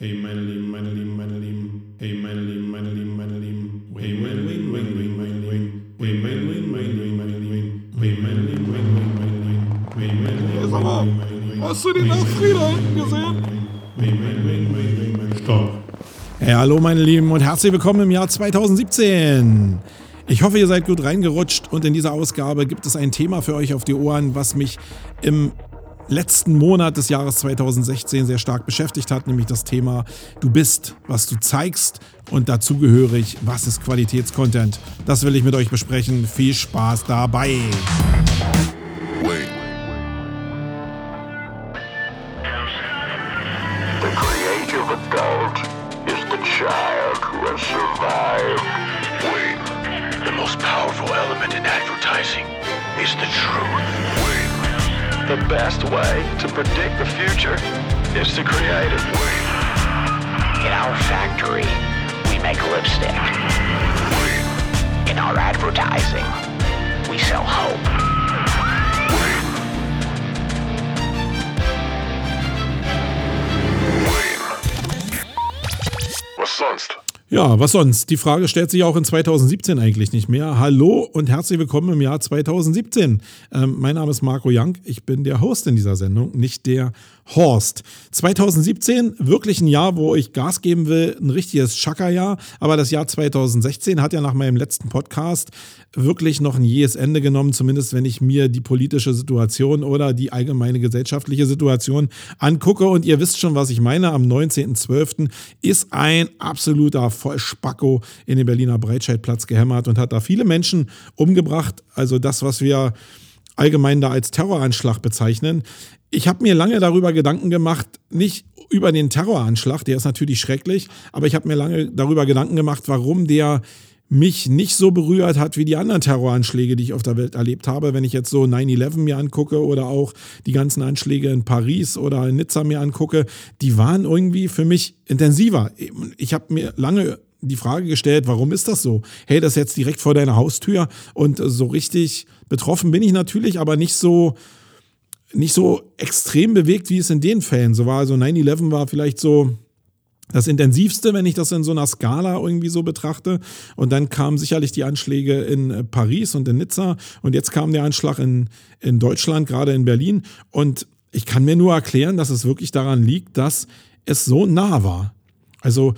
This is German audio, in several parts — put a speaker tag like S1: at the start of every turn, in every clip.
S1: Hey meine Lieben, meine Lieben, meine Lieben. Hey meine Lieben, meine Lieben, meine Lieben. Hey meine Lieben, meine Lieben, meine Lieben. Hey meine Lieben, meine Lieben, meine Lieben. Hey meine Lieben, meine Lieben, meine Lieben. Hey meine Lieben,
S2: Sag mal,
S1: meine Lieben.
S2: hast du die Nachtfriede hinten gesehen?
S1: Hey meine Lieben, meine Lieben, meine Lieben. Stopp.
S3: Hey, hallo meine Lieben und herzlich willkommen im Jahr 2017. Ich hoffe, ihr seid gut reingerutscht und in dieser Ausgabe gibt es ein Thema für euch auf die Ohren, was mich im letzten Monat des Jahres 2016 sehr stark beschäftigt hat, nämlich das Thema Du bist, was du zeigst und dazugehörig, was ist Qualitätscontent. Das will ich mit euch besprechen. Viel Spaß dabei.
S4: The best way to predict the future is to create it. In our factory, we make lipstick. In our advertising, we sell hope.
S2: Sonst?
S3: Ja, was sonst? Die Frage stellt sich auch in 2017 eigentlich nicht mehr. Hallo und herzlich willkommen im Jahr 2017. Ähm, mein Name ist Marco Young. Ich bin der Host in dieser Sendung, nicht der Horst. 2017, wirklich ein Jahr, wo ich Gas geben will, ein richtiges Chaka-Jahr. Aber das Jahr 2016 hat ja nach meinem letzten Podcast wirklich noch ein jähes Ende genommen, zumindest wenn ich mir die politische Situation oder die allgemeine gesellschaftliche Situation angucke. Und ihr wisst schon, was ich meine. Am 19.12. ist ein absoluter Vollspacko in den Berliner Breitscheidplatz gehämmert und hat da viele Menschen umgebracht. Also das, was wir allgemein da als Terroranschlag bezeichnen. Ich habe mir lange darüber Gedanken gemacht, nicht über den Terroranschlag, der ist natürlich schrecklich, aber ich habe mir lange darüber Gedanken gemacht, warum der mich nicht so berührt hat wie die anderen Terroranschläge, die ich auf der Welt erlebt habe. Wenn ich jetzt so 9-11 mir angucke oder auch die ganzen Anschläge in Paris oder in Nizza mir angucke, die waren irgendwie für mich intensiver. Ich habe mir lange die Frage gestellt, warum ist das so? Hey, das ist jetzt direkt vor deiner Haustür und so richtig betroffen bin ich natürlich, aber nicht so nicht so extrem bewegt, wie es in den Fällen so war. Also 9-11 war vielleicht so das intensivste, wenn ich das in so einer Skala irgendwie so betrachte. Und dann kamen sicherlich die Anschläge in Paris und in Nizza. Und jetzt kam der Anschlag in, in Deutschland, gerade in Berlin. Und ich kann mir nur erklären, dass es wirklich daran liegt, dass es so nah war. Also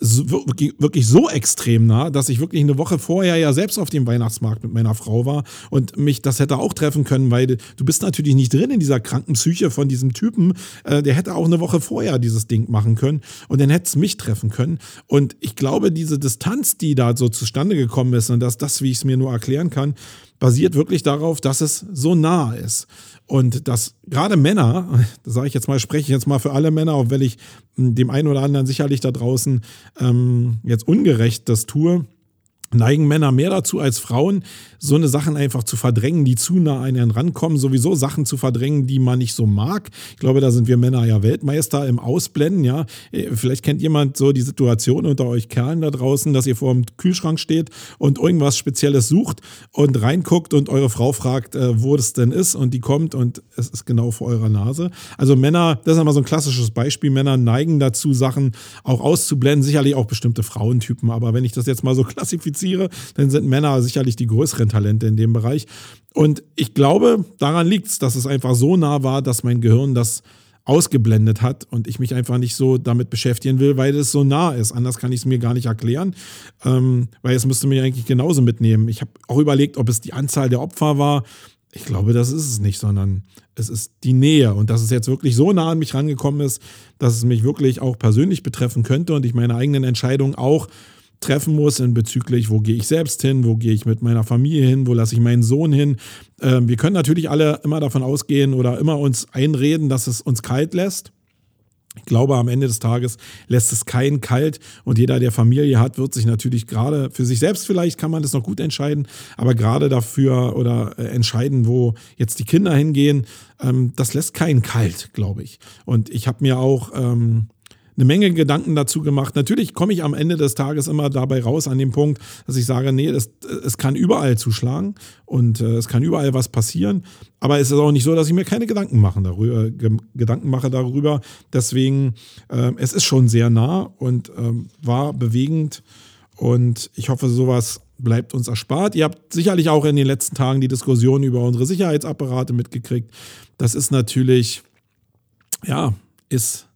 S3: wirklich so extrem nah, dass ich wirklich eine Woche vorher ja selbst auf dem Weihnachtsmarkt mit meiner Frau war und mich das hätte auch treffen können, weil du bist natürlich nicht drin in dieser kranken Psyche von diesem Typen. Äh, der hätte auch eine Woche vorher dieses Ding machen können und dann hätte es mich treffen können. Und ich glaube, diese Distanz, die da so zustande gekommen ist und dass das, wie ich es mir nur erklären kann, basiert wirklich darauf, dass es so nah ist. Und dass gerade Männer, das sage ich jetzt mal, spreche ich jetzt mal für alle Männer, auch wenn ich dem einen oder anderen sicherlich da draußen ähm, jetzt ungerecht das tue, neigen Männer mehr dazu als Frauen, so eine Sachen einfach zu verdrängen, die zu nah an einen rankommen, sowieso Sachen zu verdrängen, die man nicht so mag. Ich glaube, da sind wir Männer ja Weltmeister im Ausblenden, ja. Vielleicht kennt jemand so die Situation unter euch Kerlen da draußen, dass ihr vor dem Kühlschrank steht und irgendwas Spezielles sucht und reinguckt und eure Frau fragt, äh, wo das denn ist und die kommt und es ist genau vor eurer Nase. Also Männer, das ist einmal so ein klassisches Beispiel, Männer neigen dazu, Sachen auch auszublenden, sicherlich auch bestimmte Frauentypen, aber wenn ich das jetzt mal so klassifiziere, dann sind Männer sicherlich die größeren Talente in dem Bereich. Und ich glaube, daran liegt es, dass es einfach so nah war, dass mein Gehirn das ausgeblendet hat und ich mich einfach nicht so damit beschäftigen will, weil es so nah ist. Anders kann ich es mir gar nicht erklären, ähm, weil es müsste mich eigentlich genauso mitnehmen. Ich habe auch überlegt, ob es die Anzahl der Opfer war. Ich glaube, das ist es nicht, sondern es ist die Nähe und dass es jetzt wirklich so nah an mich rangekommen ist, dass es mich wirklich auch persönlich betreffen könnte und ich meine eigenen Entscheidungen auch treffen muss in bezüglich, wo gehe ich selbst hin, wo gehe ich mit meiner Familie hin, wo lasse ich meinen Sohn hin. Ähm, wir können natürlich alle immer davon ausgehen oder immer uns einreden, dass es uns kalt lässt. Ich glaube, am Ende des Tages lässt es keinen kalt und jeder, der Familie hat, wird sich natürlich gerade für sich selbst vielleicht kann man das noch gut entscheiden, aber gerade dafür oder äh, entscheiden, wo jetzt die Kinder hingehen, ähm, das lässt keinen kalt, glaube ich. Und ich habe mir auch ähm, eine Menge Gedanken dazu gemacht. Natürlich komme ich am Ende des Tages immer dabei raus an dem Punkt, dass ich sage, nee, das, es kann überall zuschlagen und äh, es kann überall was passieren. Aber es ist auch nicht so, dass ich mir keine Gedanken, machen darüber, Gedanken mache darüber. Deswegen, äh, es ist schon sehr nah und äh, war bewegend. Und ich hoffe, sowas bleibt uns erspart. Ihr habt sicherlich auch in den letzten Tagen die Diskussion über unsere Sicherheitsapparate mitgekriegt. Das ist natürlich, ja, ist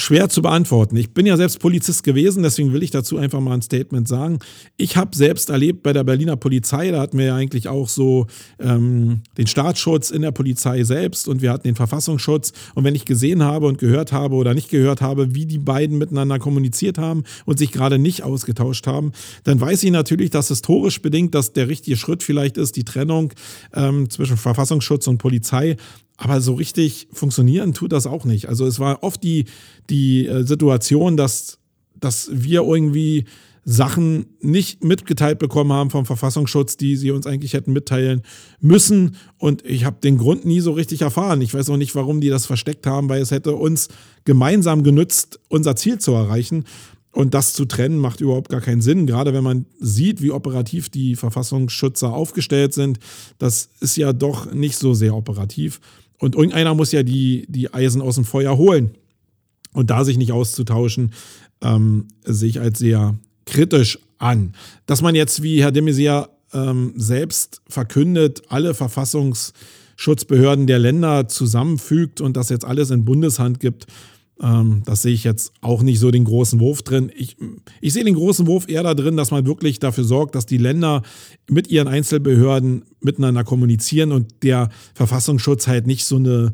S3: schwer zu beantworten. Ich bin ja selbst Polizist gewesen, deswegen will ich dazu einfach mal ein Statement sagen. Ich habe selbst erlebt bei der Berliner Polizei, da hatten wir ja eigentlich auch so ähm, den Staatsschutz in der Polizei selbst und wir hatten den Verfassungsschutz. Und wenn ich gesehen habe und gehört habe oder nicht gehört habe, wie die beiden miteinander kommuniziert haben und sich gerade nicht ausgetauscht haben, dann weiß ich natürlich, dass historisch bedingt, dass der richtige Schritt vielleicht ist, die Trennung ähm, zwischen Verfassungsschutz und Polizei. Aber so richtig funktionieren tut das auch nicht. Also es war oft die, die äh, Situation, dass, dass wir irgendwie Sachen nicht mitgeteilt bekommen haben vom Verfassungsschutz, die sie uns eigentlich hätten mitteilen müssen. Und ich habe den Grund nie so richtig erfahren. Ich weiß auch nicht, warum die das versteckt haben, weil es hätte uns gemeinsam genützt, unser Ziel zu erreichen. Und das zu trennen macht überhaupt gar keinen Sinn, gerade wenn man sieht, wie operativ die Verfassungsschützer aufgestellt sind. Das ist ja doch nicht so sehr operativ. Und irgendeiner muss ja die, die Eisen aus dem Feuer holen. Und da sich nicht auszutauschen, ähm, sehe ich als sehr kritisch an. Dass man jetzt, wie Herr de Maizière ähm, selbst verkündet, alle Verfassungsschutzbehörden der Länder zusammenfügt und das jetzt alles in Bundeshand gibt, ähm, das sehe ich jetzt auch nicht so den großen Wurf drin. Ich, ich sehe den großen Wurf eher da drin, dass man wirklich dafür sorgt, dass die Länder mit ihren Einzelbehörden miteinander kommunizieren und der Verfassungsschutz halt nicht so eine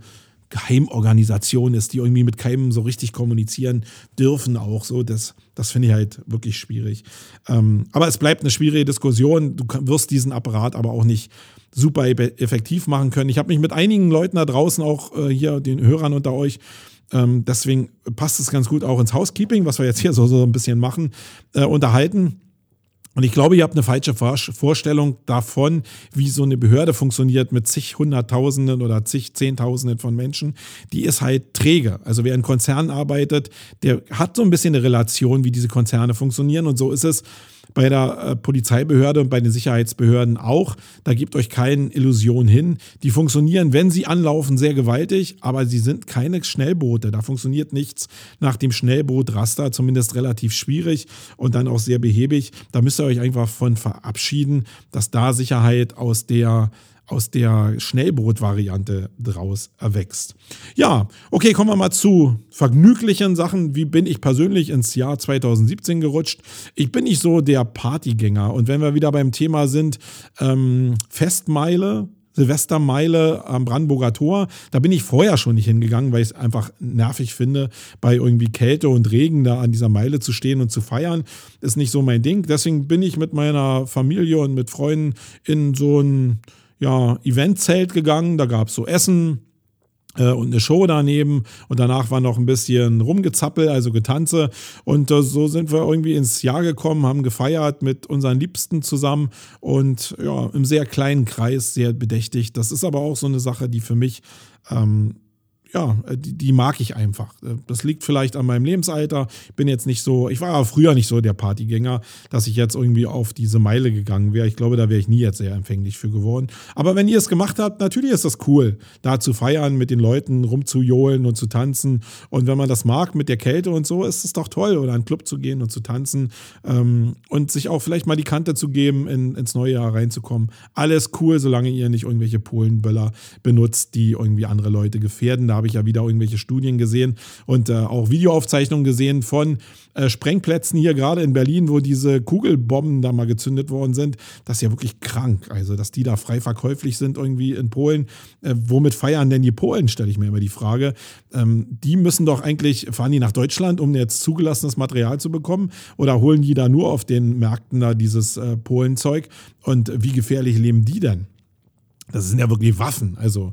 S3: Geheimorganisation ist, die irgendwie mit keinem so richtig kommunizieren dürfen auch so. Das, das finde ich halt wirklich schwierig. Ähm, aber es bleibt eine schwierige Diskussion. Du wirst diesen Apparat aber auch nicht super effektiv machen können. Ich habe mich mit einigen Leuten da draußen, auch äh, hier den Hörern unter euch, ähm, deswegen passt es ganz gut auch ins Housekeeping, was wir jetzt hier so, so ein bisschen machen, äh, unterhalten. Und ich glaube, ihr habt eine falsche Vorstellung davon, wie so eine Behörde funktioniert mit zig Hunderttausenden oder zig Zehntausenden von Menschen. Die ist halt träge. Also wer in Konzernen arbeitet, der hat so ein bisschen eine Relation, wie diese Konzerne funktionieren. Und so ist es bei der äh, Polizeibehörde und bei den Sicherheitsbehörden auch. Da gebt euch keine Illusion hin. Die funktionieren, wenn sie anlaufen, sehr gewaltig, aber sie sind keine Schnellboote. Da funktioniert nichts nach dem Schnellbootraster, zumindest relativ schwierig und dann auch sehr behäbig. Da müsst ihr euch einfach von verabschieden, dass da Sicherheit aus der aus der Schnellbrot-Variante draus erwächst. Ja, okay, kommen wir mal zu vergnüglichen Sachen. Wie bin ich persönlich ins Jahr 2017 gerutscht? Ich bin nicht so der Partygänger. Und wenn wir wieder beim Thema sind, ähm, Festmeile, Silvestermeile am Brandenburger Tor. Da bin ich vorher schon nicht hingegangen, weil ich es einfach nervig finde, bei irgendwie Kälte und Regen da an dieser Meile zu stehen und zu feiern. Ist nicht so mein Ding. Deswegen bin ich mit meiner Familie und mit Freunden in so ein ja, Eventzelt gegangen. Da gab es so Essen äh, und eine Show daneben. Und danach war noch ein bisschen Rumgezappel, also Getanze. Und äh, so sind wir irgendwie ins Jahr gekommen, haben gefeiert mit unseren Liebsten zusammen und ja, im sehr kleinen Kreis, sehr bedächtig. Das ist aber auch so eine Sache, die für mich ähm, ja, äh, die, die, mag ich einfach. Äh, das liegt vielleicht an meinem Lebensalter. Ich bin jetzt nicht so, ich war früher nicht so der Partygänger, dass ich jetzt irgendwie auf diese Meile gegangen wäre. Ich glaube, da wäre ich nie jetzt sehr empfänglich für geworden. Aber wenn ihr es gemacht habt, natürlich ist das cool, da zu feiern, mit den Leuten rumzujohlen und zu tanzen. Und wenn man das mag mit der Kälte und so, ist es doch toll, oder in einen Club zu gehen und zu tanzen ähm, und sich auch vielleicht mal die Kante zu geben, in, ins neue Jahr reinzukommen. Alles cool, solange ihr nicht irgendwelche Polenböller benutzt, die irgendwie andere Leute gefährden. Da habe ich ja wieder irgendwelche Studien gesehen und äh, auch Videoaufzeichnungen gesehen von äh, Sprengplätzen hier gerade in Berlin, wo diese Kugelbomben da mal gezündet worden sind. Das ist ja wirklich krank. Also, dass die da frei verkäuflich sind irgendwie in Polen. Äh, womit feiern denn die Polen, stelle ich mir immer die Frage. Ähm, die müssen doch eigentlich, fahren die nach Deutschland, um jetzt zugelassenes Material zu bekommen? Oder holen die da nur auf den Märkten da dieses äh, Polenzeug? Und wie gefährlich leben die denn? Das sind ja wirklich Waffen. Also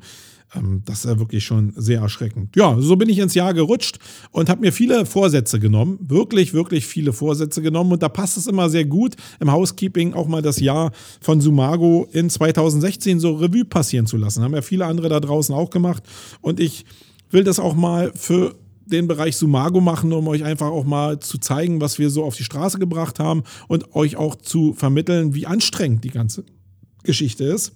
S3: das ist ja wirklich schon sehr erschreckend. Ja, so bin ich ins Jahr gerutscht und habe mir viele Vorsätze genommen. Wirklich, wirklich viele Vorsätze genommen. Und da passt es immer sehr gut, im Housekeeping auch mal das Jahr von Sumago in 2016 so Revue passieren zu lassen. Haben ja viele andere da draußen auch gemacht. Und ich will das auch mal für den Bereich Sumago machen, um euch einfach auch mal zu zeigen, was wir so auf die Straße gebracht haben und euch auch zu vermitteln, wie anstrengend die ganze Geschichte ist.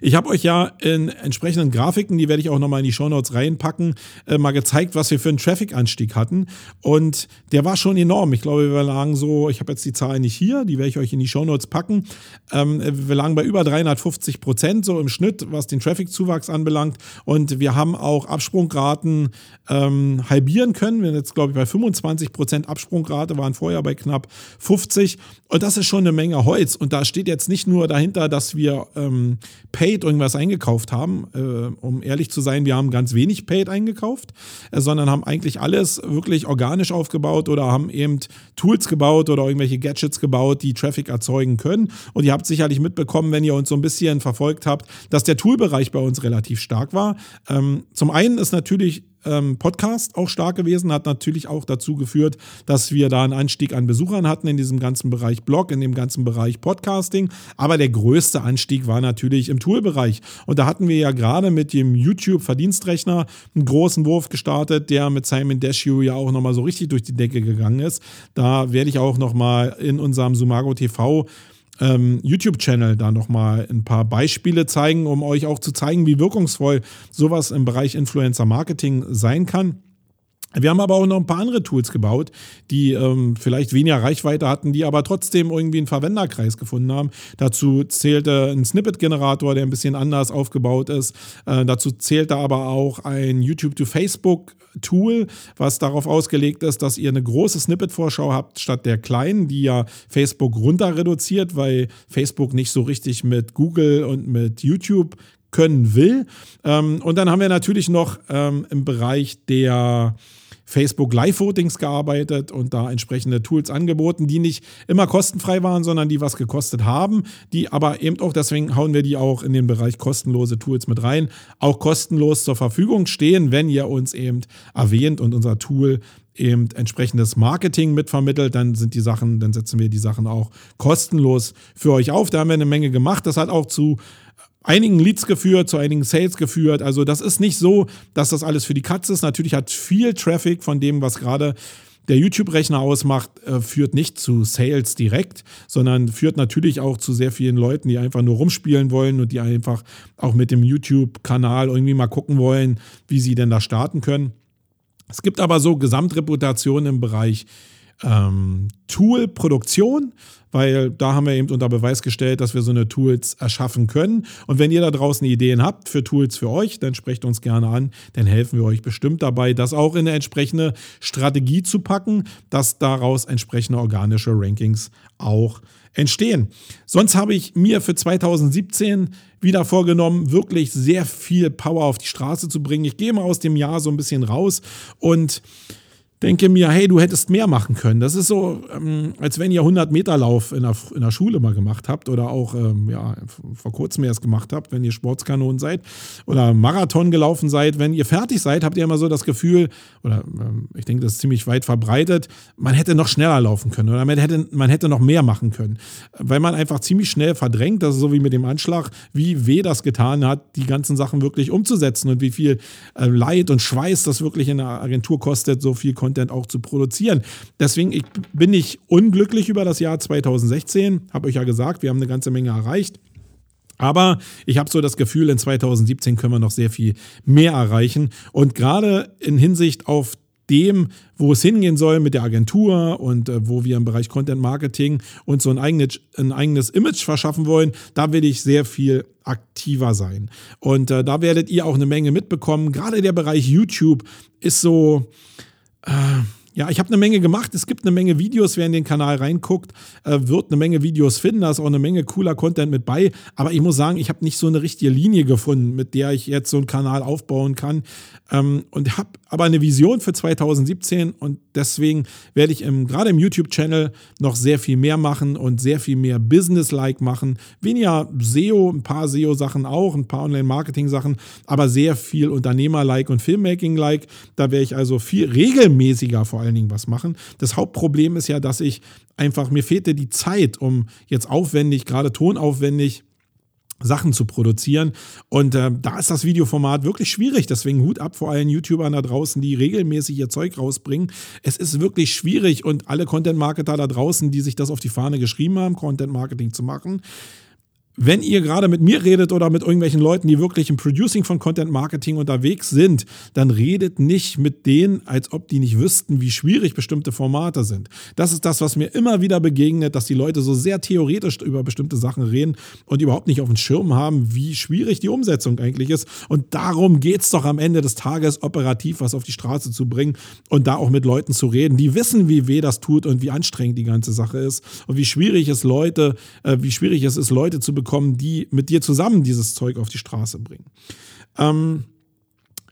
S3: Ich habe euch ja in entsprechenden Grafiken, die werde ich auch nochmal in die Shownotes reinpacken, äh, mal gezeigt, was wir für einen Traffic-Anstieg hatten. Und der war schon enorm. Ich glaube, wir lagen so, ich habe jetzt die Zahlen nicht hier, die werde ich euch in die Shownotes packen. Ähm, wir lagen bei über 350 Prozent so im Schnitt, was den Traffic-Zuwachs anbelangt. Und wir haben auch Absprungraten ähm, halbieren können. Wir sind jetzt, glaube ich, bei 25 Prozent Absprungrate, waren vorher bei knapp 50. Und das ist schon eine Menge Holz. Und da steht jetzt nicht nur dahinter, dass wir ähm, Paid irgendwas eingekauft haben. Äh, um ehrlich zu sein, wir haben ganz wenig Paid eingekauft, äh, sondern haben eigentlich alles wirklich organisch aufgebaut oder haben eben Tools gebaut oder irgendwelche Gadgets gebaut, die Traffic erzeugen können. Und ihr habt sicherlich mitbekommen, wenn ihr uns so ein bisschen verfolgt habt, dass der Toolbereich bei uns relativ stark war. Ähm, zum einen ist natürlich ähm, Podcast auch stark gewesen, hat natürlich auch dazu geführt, dass wir da einen Anstieg an Besuchern hatten in diesem ganzen Bereich Blog, in dem ganzen Bereich Podcasting. Aber der größte Anstieg war natürlich im Toolbereich. Und da hatten wir ja gerade mit dem YouTube-Verdienstrechner einen großen Wurf gestartet, der mit Simon Desue ja auch nochmal so richtig durch die Decke gegangen ist. Da werde ich auch nochmal in unserem Sumago TV ähm, YouTube-Channel da nochmal ein paar Beispiele zeigen, um euch auch zu zeigen, wie wirkungsvoll sowas im Bereich Influencer-Marketing sein kann. Wir haben aber auch noch ein paar andere Tools gebaut, die ähm, vielleicht weniger Reichweite hatten, die aber trotzdem irgendwie einen Verwenderkreis gefunden haben. Dazu zählte ein Snippet-Generator, der ein bisschen anders aufgebaut ist. Äh, dazu zählte aber auch ein YouTube-to-Facebook-Tool, was darauf ausgelegt ist, dass ihr eine große Snippet-Vorschau habt, statt der kleinen, die ja Facebook runter reduziert, weil Facebook nicht so richtig mit Google und mit YouTube können will. Ähm, und dann haben wir natürlich noch ähm, im Bereich der Facebook Live-Votings gearbeitet und da entsprechende Tools angeboten, die nicht immer kostenfrei waren, sondern die was gekostet haben, die aber eben auch, deswegen hauen wir die auch in den Bereich kostenlose Tools mit rein, auch kostenlos zur Verfügung stehen, wenn ihr uns eben erwähnt und unser Tool eben entsprechendes Marketing mitvermittelt, dann sind die Sachen, dann setzen wir die Sachen auch kostenlos für euch auf. Da haben wir eine Menge gemacht. Das hat auch zu einigen Leads geführt, zu einigen Sales geführt. Also das ist nicht so, dass das alles für die Katze ist. Natürlich hat viel Traffic von dem, was gerade der YouTube-Rechner ausmacht, äh, führt nicht zu Sales direkt, sondern führt natürlich auch zu sehr vielen Leuten, die einfach nur rumspielen wollen und die einfach auch mit dem YouTube-Kanal irgendwie mal gucken wollen, wie sie denn da starten können. Es gibt aber so Gesamtreputationen im Bereich ähm, Tool-Produktion, weil da haben wir eben unter Beweis gestellt, dass wir so eine Tools erschaffen können. Und wenn ihr da draußen Ideen habt für Tools für euch, dann sprecht uns gerne an, dann helfen wir euch bestimmt dabei, das auch in eine entsprechende Strategie zu packen, dass daraus entsprechende organische Rankings auch entstehen. Sonst habe ich mir für 2017 wieder vorgenommen, wirklich sehr viel Power auf die Straße zu bringen. Ich gehe mal aus dem Jahr so ein bisschen raus und denke mir, hey, du hättest mehr machen können. Das ist so, ähm, als wenn ihr 100 Meter Lauf in der, in der Schule mal gemacht habt oder auch ähm, ja, vor kurzem erst gemacht habt, wenn ihr Sportskanonen seid oder Marathon gelaufen seid. Wenn ihr fertig seid, habt ihr immer so das Gefühl, oder ähm, ich denke, das ist ziemlich weit verbreitet, man hätte noch schneller laufen können oder man hätte, man hätte noch mehr machen können. Weil man einfach ziemlich schnell verdrängt, das ist so wie mit dem Anschlag, wie weh das getan hat, die ganzen Sachen wirklich umzusetzen und wie viel äh, Leid und Schweiß das wirklich in der Agentur kostet, so viel Content Content auch zu produzieren. Deswegen ich, bin ich unglücklich über das Jahr 2016. Habe euch ja gesagt, wir haben eine ganze Menge erreicht. Aber ich habe so das Gefühl, in 2017 können wir noch sehr viel mehr erreichen. Und gerade in Hinsicht auf dem, wo es hingehen soll mit der Agentur und äh, wo wir im Bereich Content Marketing uns so ein eigenes, ein eigenes Image verschaffen wollen, da will ich sehr viel aktiver sein. Und äh, da werdet ihr auch eine Menge mitbekommen. Gerade der Bereich YouTube ist so, äh, ja, ich habe eine Menge gemacht. Es gibt eine Menge Videos, wer in den Kanal reinguckt, äh, wird eine Menge Videos finden. Da ist auch eine Menge cooler Content mit bei. Aber ich muss sagen, ich habe nicht so eine richtige Linie gefunden, mit der ich jetzt so einen Kanal aufbauen kann. Ähm, und habe aber eine Vision für 2017 und deswegen werde ich gerade im YouTube-Channel noch sehr viel mehr machen und sehr viel mehr Business-like machen. Weniger SEO, ein paar SEO-Sachen auch, ein paar Online-Marketing-Sachen, aber sehr viel Unternehmer-like und Filmmaking-like. Da werde ich also viel regelmäßiger vor allen Dingen was machen. Das Hauptproblem ist ja, dass ich einfach, mir fehlte die Zeit, um jetzt aufwendig, gerade tonaufwendig, Sachen zu produzieren. Und äh, da ist das Videoformat wirklich schwierig. Deswegen Hut ab vor allen YouTubern da draußen, die regelmäßig ihr Zeug rausbringen. Es ist wirklich schwierig und alle Content-Marketer da draußen, die sich das auf die Fahne geschrieben haben, Content-Marketing zu machen, wenn ihr gerade mit mir redet oder mit irgendwelchen Leuten, die wirklich im Producing von Content Marketing unterwegs sind, dann redet nicht mit denen, als ob die nicht wüssten, wie schwierig bestimmte Formate sind. Das ist das, was mir immer wieder begegnet, dass die Leute so sehr theoretisch über bestimmte Sachen reden und überhaupt nicht auf dem Schirm haben, wie schwierig die Umsetzung eigentlich ist. Und darum geht's doch am Ende des Tages, operativ was auf die Straße zu bringen und da auch mit Leuten zu reden, die wissen, wie weh das tut und wie anstrengend die ganze Sache ist und wie schwierig es Leute, äh, wie schwierig es ist, Leute zu bekommen, bekommen, die mit dir zusammen dieses Zeug auf die Straße bringen. Ähm,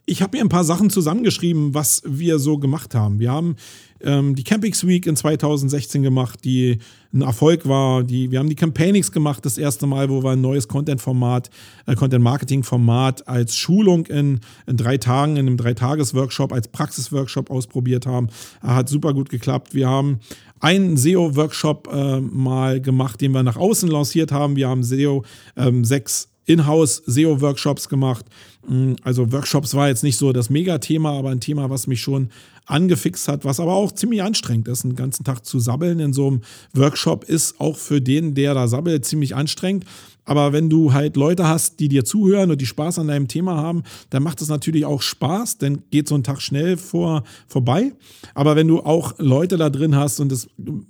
S3: ich habe mir ein paar Sachen zusammengeschrieben, was wir so gemacht haben. Wir haben ähm, die Campings Week in 2016 gemacht, die ein Erfolg war. Die, wir haben die Campaignings gemacht, das erste Mal, wo wir ein neues Content-Format, äh, Content-Marketing-Format als Schulung in, in drei Tagen, in einem Dreitages-Workshop, als Praxis-Workshop ausprobiert haben. Hat super gut geklappt. Wir haben einen SEO-Workshop äh, mal gemacht, den wir nach außen lanciert haben. Wir haben SEO ähm, sechs Inhouse SEO-Workshops gemacht. Mm, also Workshops war jetzt nicht so das Megathema, aber ein Thema, was mich schon angefixt hat, was aber auch ziemlich anstrengend ist. einen ganzen Tag zu sabbeln in so einem Workshop ist auch für den, der da sabbelt, ziemlich anstrengend. Aber wenn du halt Leute hast, die dir zuhören und die Spaß an deinem Thema haben, dann macht es natürlich auch Spaß, dann geht so ein Tag schnell vor, vorbei. Aber wenn du auch Leute da drin hast, und es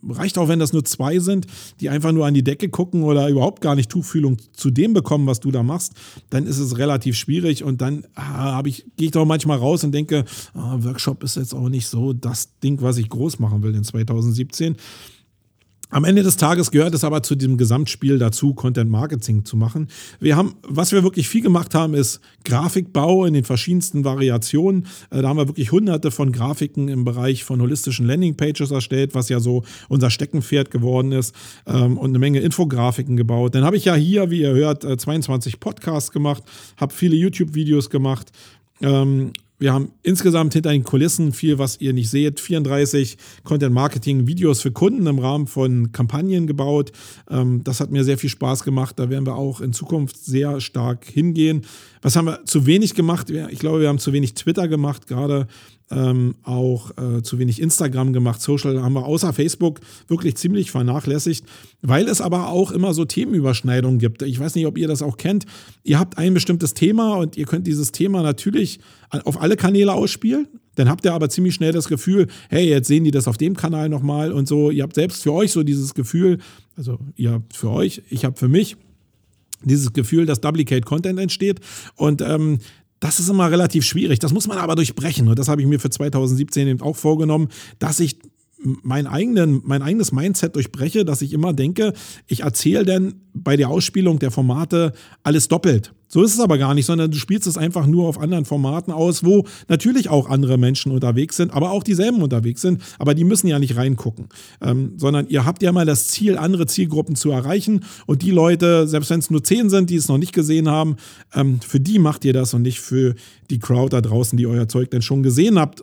S3: reicht auch, wenn das nur zwei sind, die einfach nur an die Decke gucken oder überhaupt gar nicht Tuchfühlung zu dem bekommen, was du da machst, dann ist es relativ schwierig. Und dann ah, ich, gehe ich doch manchmal raus und denke, ah, Workshop ist jetzt auch nicht so das Ding, was ich groß machen will in 2017. Am Ende des Tages gehört es aber zu diesem Gesamtspiel dazu, Content Marketing zu machen. Wir haben, was wir wirklich viel gemacht haben, ist Grafikbau in den verschiedensten Variationen. Äh, da haben wir wirklich hunderte von Grafiken im Bereich von holistischen Landingpages erstellt, was ja so unser Steckenpferd geworden ist ähm, und eine Menge Infografiken gebaut. Dann habe ich ja hier, wie ihr hört, 22 äh, Podcasts gemacht, habe viele YouTube-Videos gemacht ähm, wir haben insgesamt hinter den Kulissen viel, was ihr nicht seht, 34 Content-Marketing-Videos für Kunden im Rahmen von Kampagnen gebaut. Ähm, das hat mir sehr viel Spaß gemacht. Da werden wir auch in Zukunft sehr stark hingehen. Was haben wir zu wenig gemacht? Ich glaube, wir haben zu wenig Twitter gemacht, gerade ähm, auch äh, zu wenig Instagram gemacht. Social haben wir außer Facebook wirklich ziemlich vernachlässigt, weil es aber auch immer so Themenüberschneidungen gibt. Ich weiß nicht, ob ihr das auch kennt. Ihr habt ein bestimmtes Thema und ihr könnt dieses Thema natürlich auf alle Kanäle ausspielen. Dann habt ihr aber ziemlich schnell das Gefühl, hey, jetzt sehen die das auf dem Kanal nochmal und so. Ihr habt selbst für euch so dieses Gefühl, also ihr habt für euch, ich habe für mich dieses Gefühl, dass Duplicate Content entsteht. Und ähm, das ist immer relativ schwierig. Das muss man aber durchbrechen. Und das habe ich mir für 2017 eben auch vorgenommen, dass ich mein, eigenen, mein eigenes Mindset durchbreche, dass ich immer denke, ich erzähle denn bei der Ausspielung der Formate alles doppelt. So ist es aber gar nicht, sondern du spielst es einfach nur auf anderen Formaten aus, wo natürlich auch andere Menschen unterwegs sind, aber auch dieselben unterwegs sind, aber die müssen ja nicht reingucken, ähm, sondern ihr habt ja mal das Ziel, andere Zielgruppen zu erreichen und die Leute, selbst wenn es nur zehn sind, die es noch nicht gesehen haben, ähm, für die macht ihr das und nicht für die Crowd da draußen, die euer Zeug denn schon gesehen habt.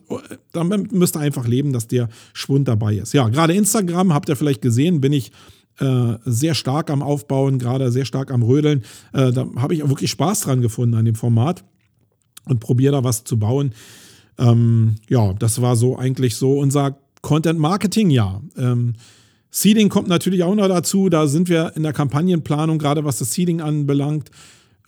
S3: Damit müsst ihr einfach leben, dass der Schwund dabei ist. Ja, gerade Instagram habt ihr vielleicht gesehen, bin ich äh, sehr stark am Aufbauen, gerade sehr stark am Rödeln. Äh, da habe ich auch wirklich Spaß dran gefunden an dem Format und probiere da was zu bauen. Ähm, ja, das war so eigentlich so unser Content Marketing Jahr. Ähm, Seeding kommt natürlich auch noch dazu. Da sind wir in der Kampagnenplanung, gerade was das Seeding anbelangt,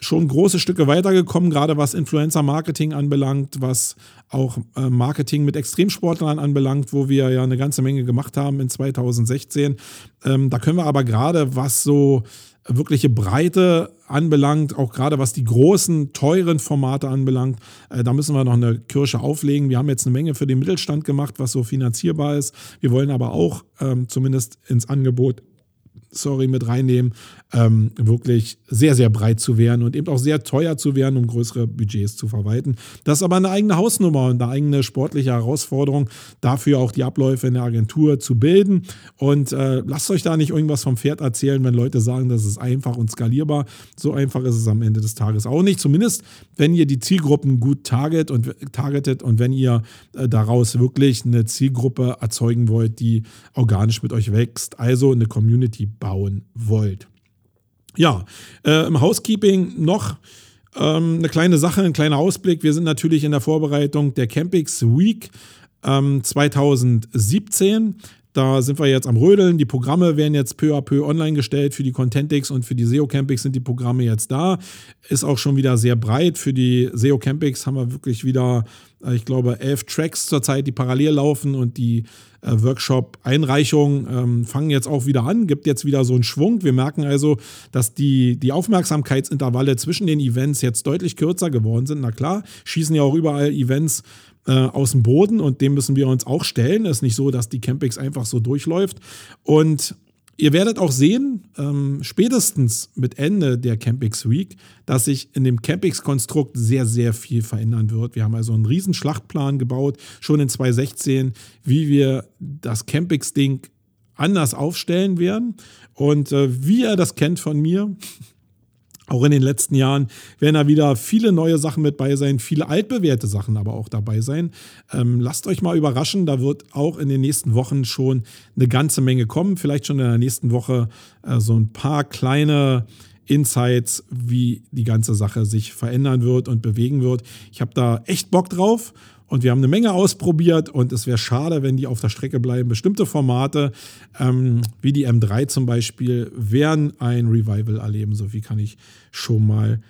S3: schon große Stücke weitergekommen, gerade was Influencer-Marketing anbelangt, was auch äh, Marketing mit Extremsportlern anbelangt, wo wir ja eine ganze Menge gemacht haben in 2016. Ähm, da können wir aber gerade, was so wirkliche Breite anbelangt, auch gerade was die großen, teuren Formate anbelangt, äh, da müssen wir noch eine Kirsche auflegen. Wir haben jetzt eine Menge für den Mittelstand gemacht, was so finanzierbar ist. Wir wollen aber auch ähm, zumindest ins Angebot sorry, mit reinnehmen, ähm, wirklich sehr, sehr breit zu werden und eben auch sehr teuer zu werden, um größere Budgets zu verwalten. Das ist aber eine eigene Hausnummer und eine eigene sportliche Herausforderung, dafür auch die Abläufe in der Agentur zu bilden. Und äh, lasst euch da nicht irgendwas vom Pferd erzählen, wenn Leute sagen, das ist einfach und skalierbar. So einfach ist es am Ende des Tages auch nicht. Zumindest, wenn ihr die Zielgruppen gut target und, targetet und wenn ihr äh, daraus wirklich eine Zielgruppe erzeugen wollt, die organisch mit euch wächst, also eine Community bauen wollt. Ja, äh, im Housekeeping noch ähm, eine kleine Sache, ein kleiner Ausblick. Wir sind natürlich in der Vorbereitung der Campix Week ähm, 2017. Da sind wir jetzt am Rödeln. Die Programme werden jetzt peu à peu online gestellt. Für die Contentix und für die SEO Campix sind die Programme jetzt da. Ist auch schon wieder sehr breit. Für die SEO Campix haben wir wirklich wieder, äh, ich glaube, elf Tracks zurzeit, die parallel laufen und die äh, Workshop-Einreichungen ähm, fangen jetzt auch wieder an. Gibt jetzt wieder so einen Schwung. Wir merken also, dass die, die Aufmerksamkeitsintervalle zwischen den Events jetzt deutlich kürzer geworden sind. Na klar, schießen ja auch überall Events äh, aus dem Boden und dem müssen wir uns auch stellen. Es ist nicht so, dass die Campix einfach so durchläuft. Und ihr werdet auch sehen, ähm, spätestens mit Ende der Campix Week, dass sich in dem Campix-Konstrukt sehr, sehr viel verändern wird. Wir haben also einen riesen Schlachtplan gebaut, schon in 2016, wie wir das Campix-Ding anders aufstellen werden. Und äh, wie ihr das kennt von mir, auch in den letzten Jahren werden da wieder viele neue Sachen mit bei sein, viele altbewährte Sachen aber auch dabei sein. Ähm, lasst euch mal überraschen, da wird auch in den nächsten Wochen schon eine ganze Menge kommen. Vielleicht schon in der nächsten Woche äh, so ein paar kleine Insights, wie die ganze Sache sich verändern wird und bewegen wird. Ich habe da echt Bock drauf und wir haben eine Menge ausprobiert und es wäre schade, wenn die auf der Strecke bleiben. Bestimmte Formate, ähm, wie die M3 zum Beispiel, werden ein Revival erleben. So viel kann ich schon mal sagen.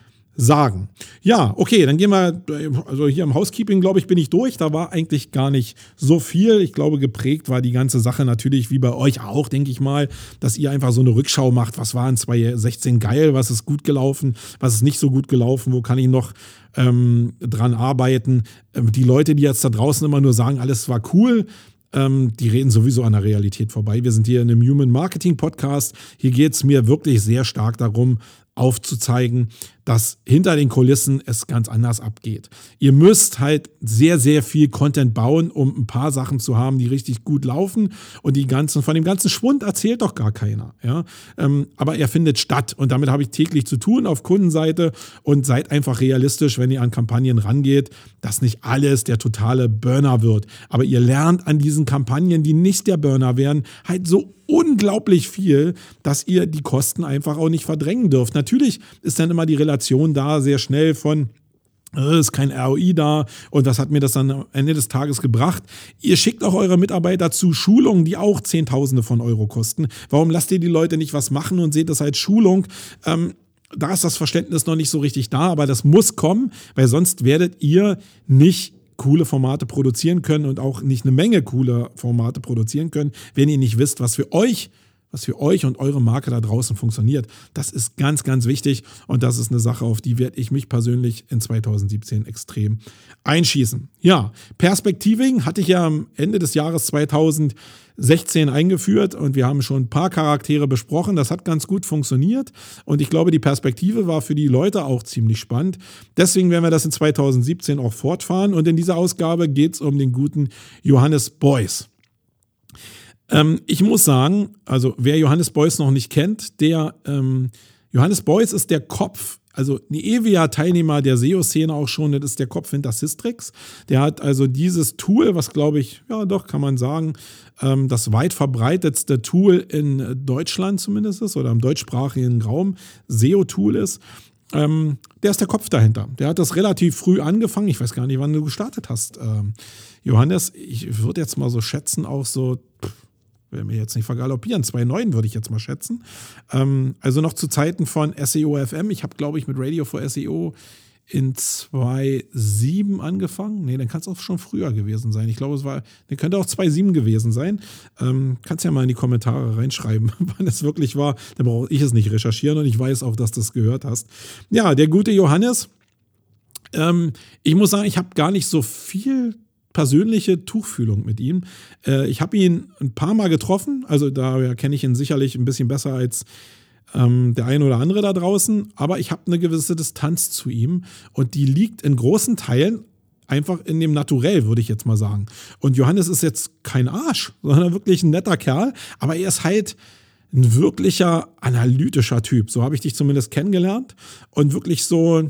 S3: Ja, okay, dann gehen wir, also hier im Housekeeping, glaube ich, bin ich durch. Da war eigentlich gar nicht so viel. Ich glaube, geprägt war die ganze Sache natürlich wie bei euch auch, denke ich mal, dass ihr einfach so eine Rückschau macht. Was war in 2016 geil? Was ist gut gelaufen? Was ist nicht so gut gelaufen? Wo kann ich noch ähm, dran arbeiten? Ähm, die Leute, die jetzt da draußen immer nur sagen, alles war cool, ähm, die reden sowieso an der Realität vorbei. Wir sind hier in einem Human Marketing Podcast. Hier geht es mir wirklich sehr stark darum, aufzuzeigen, dass hinter den Kulissen es ganz anders abgeht. Ihr müsst halt sehr, sehr viel Content bauen, um ein paar Sachen zu haben, die richtig gut laufen. Und die ganzen, von dem ganzen Schwund erzählt doch gar keiner. Ja? Ähm, aber er findet statt und damit habe ich täglich zu tun auf Kundenseite und seid einfach realistisch, wenn ihr an Kampagnen rangeht, dass nicht alles der totale Burner wird. Aber ihr lernt an diesen Kampagnen, die nicht der Burner werden, halt so unglaublich viel, dass ihr die Kosten einfach auch nicht verdrängen dürft. Natürlich ist dann immer die Relation da sehr schnell von es ist kein ROI da und was hat mir das dann am Ende des Tages gebracht? Ihr schickt auch eure Mitarbeiter zu Schulungen, die auch Zehntausende von Euro kosten. Warum lasst ihr die Leute nicht was machen und seht das als Schulung? Ähm, da ist das Verständnis noch nicht so richtig da, aber das muss kommen, weil sonst werdet ihr nicht coole Formate produzieren können und auch nicht eine Menge coole Formate produzieren können, wenn ihr nicht wisst, was für euch was für euch und eure Marke da draußen funktioniert. Das ist ganz, ganz wichtig und das ist eine Sache, auf die werde ich mich persönlich in 2017 extrem einschießen. Ja, Perspektiving hatte ich ja am Ende des Jahres 2016 eingeführt und wir haben schon ein paar Charaktere besprochen. Das hat ganz gut funktioniert und ich glaube, die Perspektive war für die Leute auch ziemlich spannend. Deswegen werden wir das in 2017 auch fortfahren und in dieser Ausgabe geht es um den guten Johannes Beuys. Ähm, ich muss sagen, also wer Johannes Beuys noch nicht kennt, der ähm, Johannes Beuys ist der Kopf, also ein ewiger Teilnehmer der SEO-Szene auch schon, das ist der Kopf hinter Systrix. Der hat also dieses Tool, was glaube ich, ja doch, kann man sagen, ähm, das weit verbreitetste Tool in Deutschland zumindest ist oder im deutschsprachigen Raum, SEO-Tool ist. Ähm, der ist der Kopf dahinter. Der hat das relativ früh angefangen. Ich weiß gar nicht, wann du gestartet hast, ähm, Johannes. Ich würde jetzt mal so schätzen, auch so will mir jetzt nicht vergaloppieren, 2,9 würde ich jetzt mal schätzen. Ähm, also noch zu Zeiten von SEO FM. Ich habe, glaube ich, mit Radio for SEO in 2,7 angefangen. Nee, dann kann es auch schon früher gewesen sein. Ich glaube, es war, dann könnte auch 2,7 gewesen sein. Ähm, kannst ja mal in die Kommentare reinschreiben, wann es wirklich war. Dann brauche ich es nicht recherchieren und ich weiß auch, dass du es gehört hast. Ja, der gute Johannes. Ähm, ich muss sagen, ich habe gar nicht so viel persönliche Tuchfühlung mit ihm. Äh, ich habe ihn ein paar Mal getroffen, also da kenne ich ihn sicherlich ein bisschen besser als ähm, der eine oder andere da draußen, aber ich habe eine gewisse Distanz zu ihm und die liegt in großen Teilen einfach in dem Naturell, würde ich jetzt mal sagen. Und Johannes ist jetzt kein Arsch, sondern wirklich ein netter Kerl, aber er ist halt ein wirklicher analytischer Typ. So habe ich dich zumindest kennengelernt und wirklich so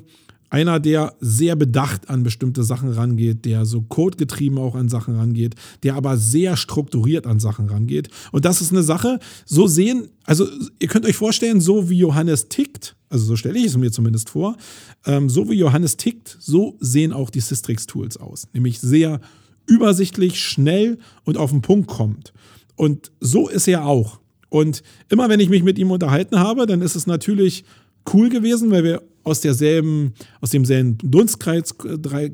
S3: einer, der sehr bedacht an bestimmte Sachen rangeht, der so codegetrieben auch an Sachen rangeht, der aber sehr strukturiert an Sachen rangeht. Und das ist eine Sache, so sehen, also ihr könnt euch vorstellen, so wie Johannes tickt, also so stelle ich es mir zumindest vor, ähm, so wie Johannes tickt, so sehen auch die Systrix-Tools aus. Nämlich sehr übersichtlich, schnell und auf den Punkt kommt. Und so ist er auch. Und immer wenn ich mich mit ihm unterhalten habe, dann ist es natürlich cool gewesen, weil wir aus derselben, aus demselben Dunstkreis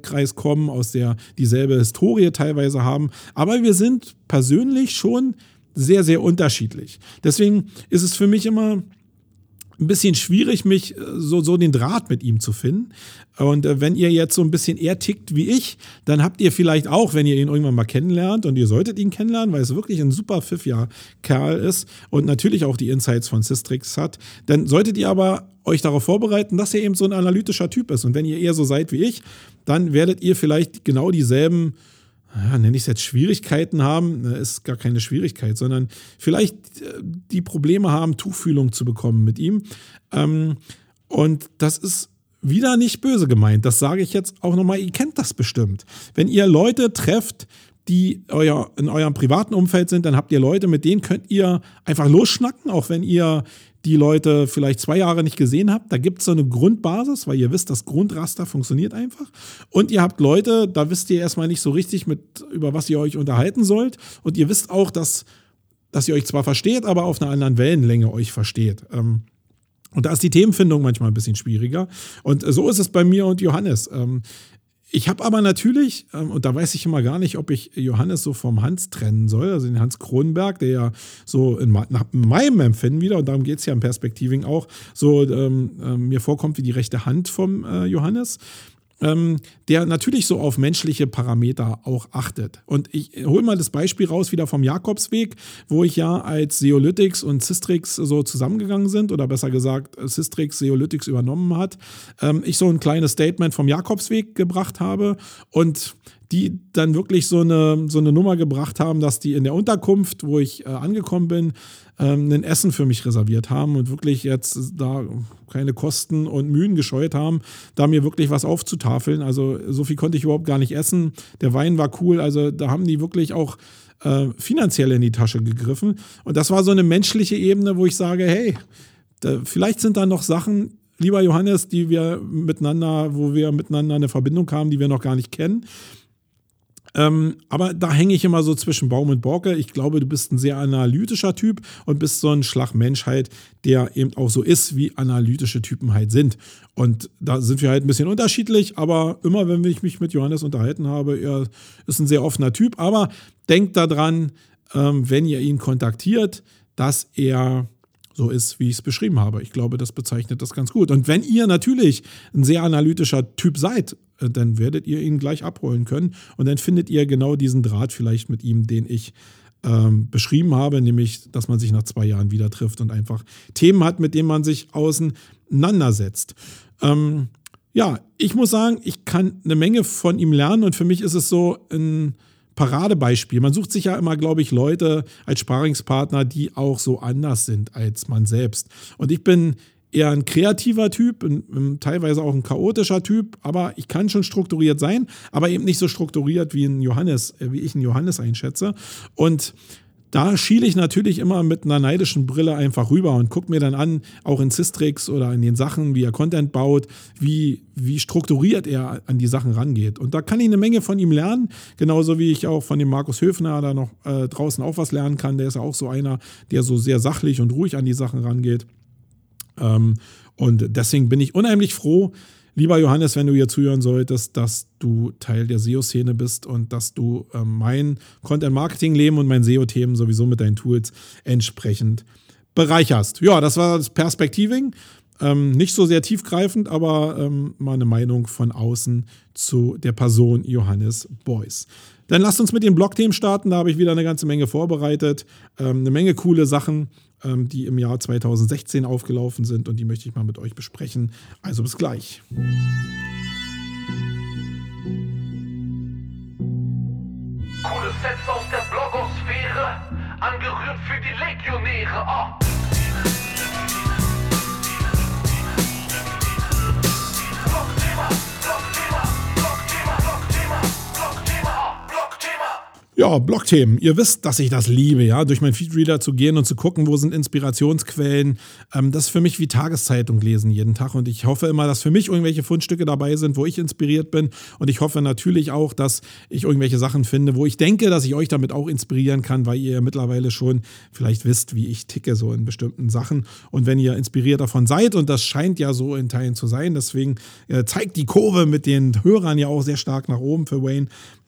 S3: Kreis kommen, aus der dieselbe Historie teilweise haben. Aber wir sind persönlich schon sehr, sehr unterschiedlich. Deswegen ist es für mich immer ein bisschen schwierig, mich äh, so, so den Draht mit ihm zu finden. Und äh, wenn ihr jetzt so ein bisschen eher tickt wie ich, dann habt ihr vielleicht auch, wenn ihr ihn irgendwann mal kennenlernt, und ihr solltet ihn kennenlernen, weil es wirklich ein super pfiffiger Kerl ist und natürlich auch die Insights von Systrix hat, dann solltet ihr aber euch darauf vorbereiten, dass er eben so ein analytischer Typ ist. Und wenn ihr eher so seid wie ich, dann werdet ihr vielleicht genau dieselben ja, nenne ich es jetzt Schwierigkeiten haben, das ist gar keine Schwierigkeit, sondern vielleicht äh, die Probleme haben, Tuchfühlung zu bekommen mit ihm. Ähm, und das ist wieder nicht böse gemeint. Das sage ich jetzt auch nochmal. Ihr kennt das bestimmt. Wenn ihr Leute trefft, die euer, in eurem privaten Umfeld sind, dann habt ihr Leute, mit denen könnt ihr einfach losschnacken, auch wenn ihr die Leute vielleicht zwei Jahre nicht gesehen habt. Da gibt es so eine Grundbasis, weil ihr wisst, das Grundraster funktioniert einfach. Und ihr habt Leute, da wisst ihr erstmal nicht so richtig, mit, über was ihr euch unterhalten sollt. Und ihr wisst auch, dass, dass ihr euch zwar versteht, aber auf einer anderen Wellenlänge euch versteht. Ähm, und da ist die Themenfindung manchmal ein bisschen schwieriger. Und so ist es bei mir und Johannes. Ähm, ich habe aber natürlich, ähm, und da weiß ich immer gar nicht, ob ich Johannes so vom Hans trennen soll, also den Hans Kronenberg, der ja so in, nach meinem Empfinden wieder, und darum geht es ja im Perspektiving auch, so ähm, äh, mir vorkommt wie die rechte Hand vom äh, Johannes ähm, der natürlich so auf menschliche Parameter auch achtet. Und ich hole mal das Beispiel raus wieder vom Jakobsweg, wo ich ja als Seolytics und Systrix so zusammengegangen sind, oder besser gesagt, Systrix Seolytics übernommen hat. Ähm, ich so ein kleines Statement vom Jakobsweg gebracht habe und die dann wirklich so eine, so eine Nummer gebracht haben, dass die in der Unterkunft, wo ich äh, angekommen bin, ähm, ein Essen für mich reserviert haben und wirklich jetzt da keine Kosten und Mühen gescheut haben, da mir wirklich was aufzutafeln. Also so viel konnte ich überhaupt gar nicht essen. Der Wein war cool, also da haben die wirklich auch äh, finanziell in die Tasche gegriffen. Und das war so eine menschliche Ebene, wo ich sage, hey, da, vielleicht sind da noch Sachen, lieber Johannes, die wir miteinander, wo wir miteinander eine Verbindung haben, die wir noch gar nicht kennen. Ähm, aber da hänge ich immer so zwischen Baum und Borke. Ich glaube, du bist ein sehr analytischer Typ und bist so ein Schlagmensch halt, der eben auch so ist, wie analytische Typen halt sind. Und da sind wir halt ein bisschen unterschiedlich, aber immer, wenn ich mich mit Johannes unterhalten habe, er ist ein sehr offener Typ. Aber denkt daran, ähm, wenn ihr ihn kontaktiert, dass er so ist, wie ich es beschrieben habe. Ich glaube, das bezeichnet das ganz gut. Und wenn ihr natürlich ein sehr analytischer Typ seid, äh, dann werdet ihr ihn gleich abholen können. Und dann findet ihr genau diesen Draht vielleicht mit ihm, den ich ähm, beschrieben habe, nämlich, dass man sich nach zwei Jahren wieder trifft und einfach Themen hat, mit denen man sich auseinandersetzt. Ähm, ja, ich muss sagen, ich kann eine Menge von ihm lernen und für mich ist es so ein Paradebeispiel. Man sucht sich ja immer, glaube ich, Leute als Sparingspartner, die auch so anders sind als man selbst. Und ich bin eher ein kreativer Typ, teilweise auch ein chaotischer Typ, aber ich kann schon strukturiert sein, aber eben nicht so strukturiert wie ein Johannes, äh, wie ich einen Johannes einschätze. Und da schiele ich natürlich immer mit einer neidischen Brille einfach rüber und gucke mir dann an, auch in Systrix oder in den Sachen, wie er Content baut, wie, wie strukturiert er an die Sachen rangeht. Und da kann ich eine Menge von ihm lernen, genauso wie ich auch von dem Markus Höfner da noch äh, draußen auch was lernen kann. Der ist ja auch so einer, der so sehr sachlich und ruhig an die Sachen rangeht. Ähm, und deswegen bin ich unheimlich froh, Lieber Johannes, wenn du hier zuhören solltest, dass du Teil der SEO-Szene bist und dass du äh, mein Content-Marketing-Leben und mein SEO-Themen sowieso mit deinen Tools entsprechend bereicherst. Ja, das war das Perspektiving. Ähm, nicht so sehr tiefgreifend, aber ähm, mal eine Meinung von außen zu der Person Johannes Beuys. Dann lasst uns mit den Blog-Themen starten. Da habe ich wieder eine ganze Menge vorbereitet. Ähm, eine Menge coole Sachen die im Jahr 2016 aufgelaufen sind und die möchte ich mal mit euch besprechen. Also bis gleich.
S5: Coole Sets aus der Blogosphäre, angerührt für die Legionäre. Oh.
S3: Ja, Blogthemen. Ihr wisst, dass ich das liebe, ja, durch meinen Feedreader zu gehen und zu gucken, wo sind Inspirationsquellen. Ähm, das ist für mich wie Tageszeitung lesen jeden Tag. Und ich hoffe immer, dass für mich irgendwelche Fundstücke dabei sind, wo ich inspiriert bin. Und ich hoffe natürlich auch, dass ich irgendwelche Sachen finde, wo ich denke, dass ich euch damit auch inspirieren kann, weil ihr mittlerweile schon vielleicht wisst, wie ich ticke so in bestimmten Sachen. Und wenn ihr inspiriert davon seid, und das scheint ja so in Teilen zu sein, deswegen äh, zeigt die Kurve mit den Hörern ja auch sehr stark nach oben für Wayne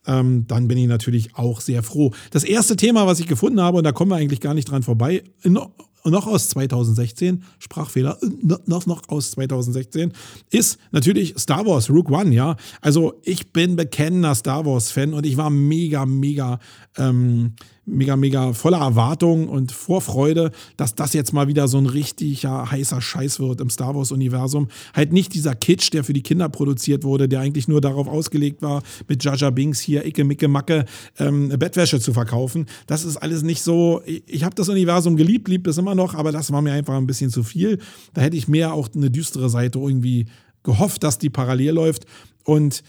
S3: ähm, dann bin ich natürlich auch sehr froh. Das erste Thema, was ich gefunden habe, und da kommen wir eigentlich gar nicht dran vorbei, noch aus 2016, Sprachfehler, noch, noch aus 2016, ist natürlich Star Wars Rook One, ja. Also ich bin bekennender Star Wars-Fan und ich war mega, mega ähm, mega, mega voller Erwartung und Vorfreude, dass das jetzt mal wieder so ein richtiger heißer Scheiß wird im Star Wars-Universum. Halt nicht dieser Kitsch, der für die Kinder produziert wurde, der eigentlich nur darauf ausgelegt war, mit Jaja Binks hier Icke, Micke, Macke ähm, Bettwäsche zu verkaufen. Das ist alles nicht so. Ich, ich habe das Universum geliebt, liebt es immer noch, aber das war mir einfach ein bisschen zu viel. Da hätte ich mehr auch eine düstere Seite irgendwie gehofft, dass die parallel läuft. Und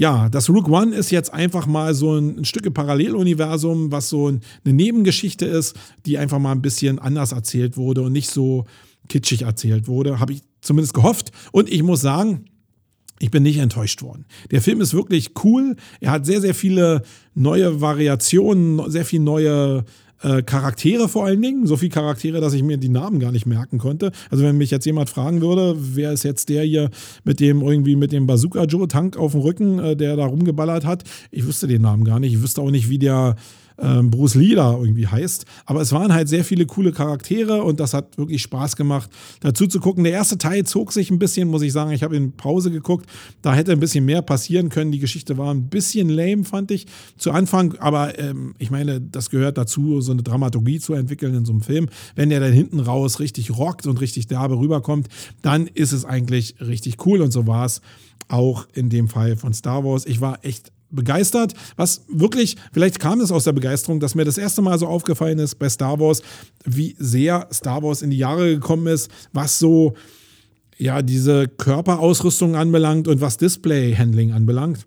S3: ja, das Rook One ist jetzt einfach mal so ein, ein Stück Paralleluniversum, was so eine Nebengeschichte ist, die einfach mal ein bisschen anders erzählt wurde und nicht so kitschig erzählt wurde. Habe ich zumindest gehofft. Und ich muss sagen, ich bin nicht enttäuscht worden. Der Film ist wirklich cool. Er hat sehr, sehr viele neue Variationen, sehr viele neue äh, Charaktere vor allen Dingen, so viele Charaktere, dass ich mir die Namen gar nicht merken konnte. Also wenn mich jetzt jemand fragen würde, wer ist jetzt der hier mit dem irgendwie mit dem Bazooka Joe Tank auf dem Rücken, äh, der da rumgeballert hat, ich wüsste den Namen gar nicht. Ich wüsste auch nicht, wie der ähm, Bruce Lee da irgendwie heißt. Aber es waren halt sehr viele coole Charaktere und das hat wirklich Spaß gemacht, dazu zu gucken. Der erste Teil zog sich ein bisschen, muss ich sagen. Ich habe in Pause geguckt. Da hätte ein bisschen mehr passieren können. Die Geschichte war ein bisschen lame, fand ich zu Anfang. Aber ähm, ich meine, das gehört dazu, so eine Dramaturgie zu entwickeln in so einem Film. Wenn der dann hinten raus richtig rockt und richtig derbe rüberkommt, dann ist es eigentlich richtig cool. Und so war es auch in dem Fall von Star Wars. Ich war echt begeistert. Was wirklich, vielleicht kam es aus der Begeisterung, dass mir das erste Mal so aufgefallen ist bei Star Wars, wie sehr Star Wars in die Jahre gekommen ist, was so ja diese Körperausrüstung anbelangt und was Display-Handling anbelangt.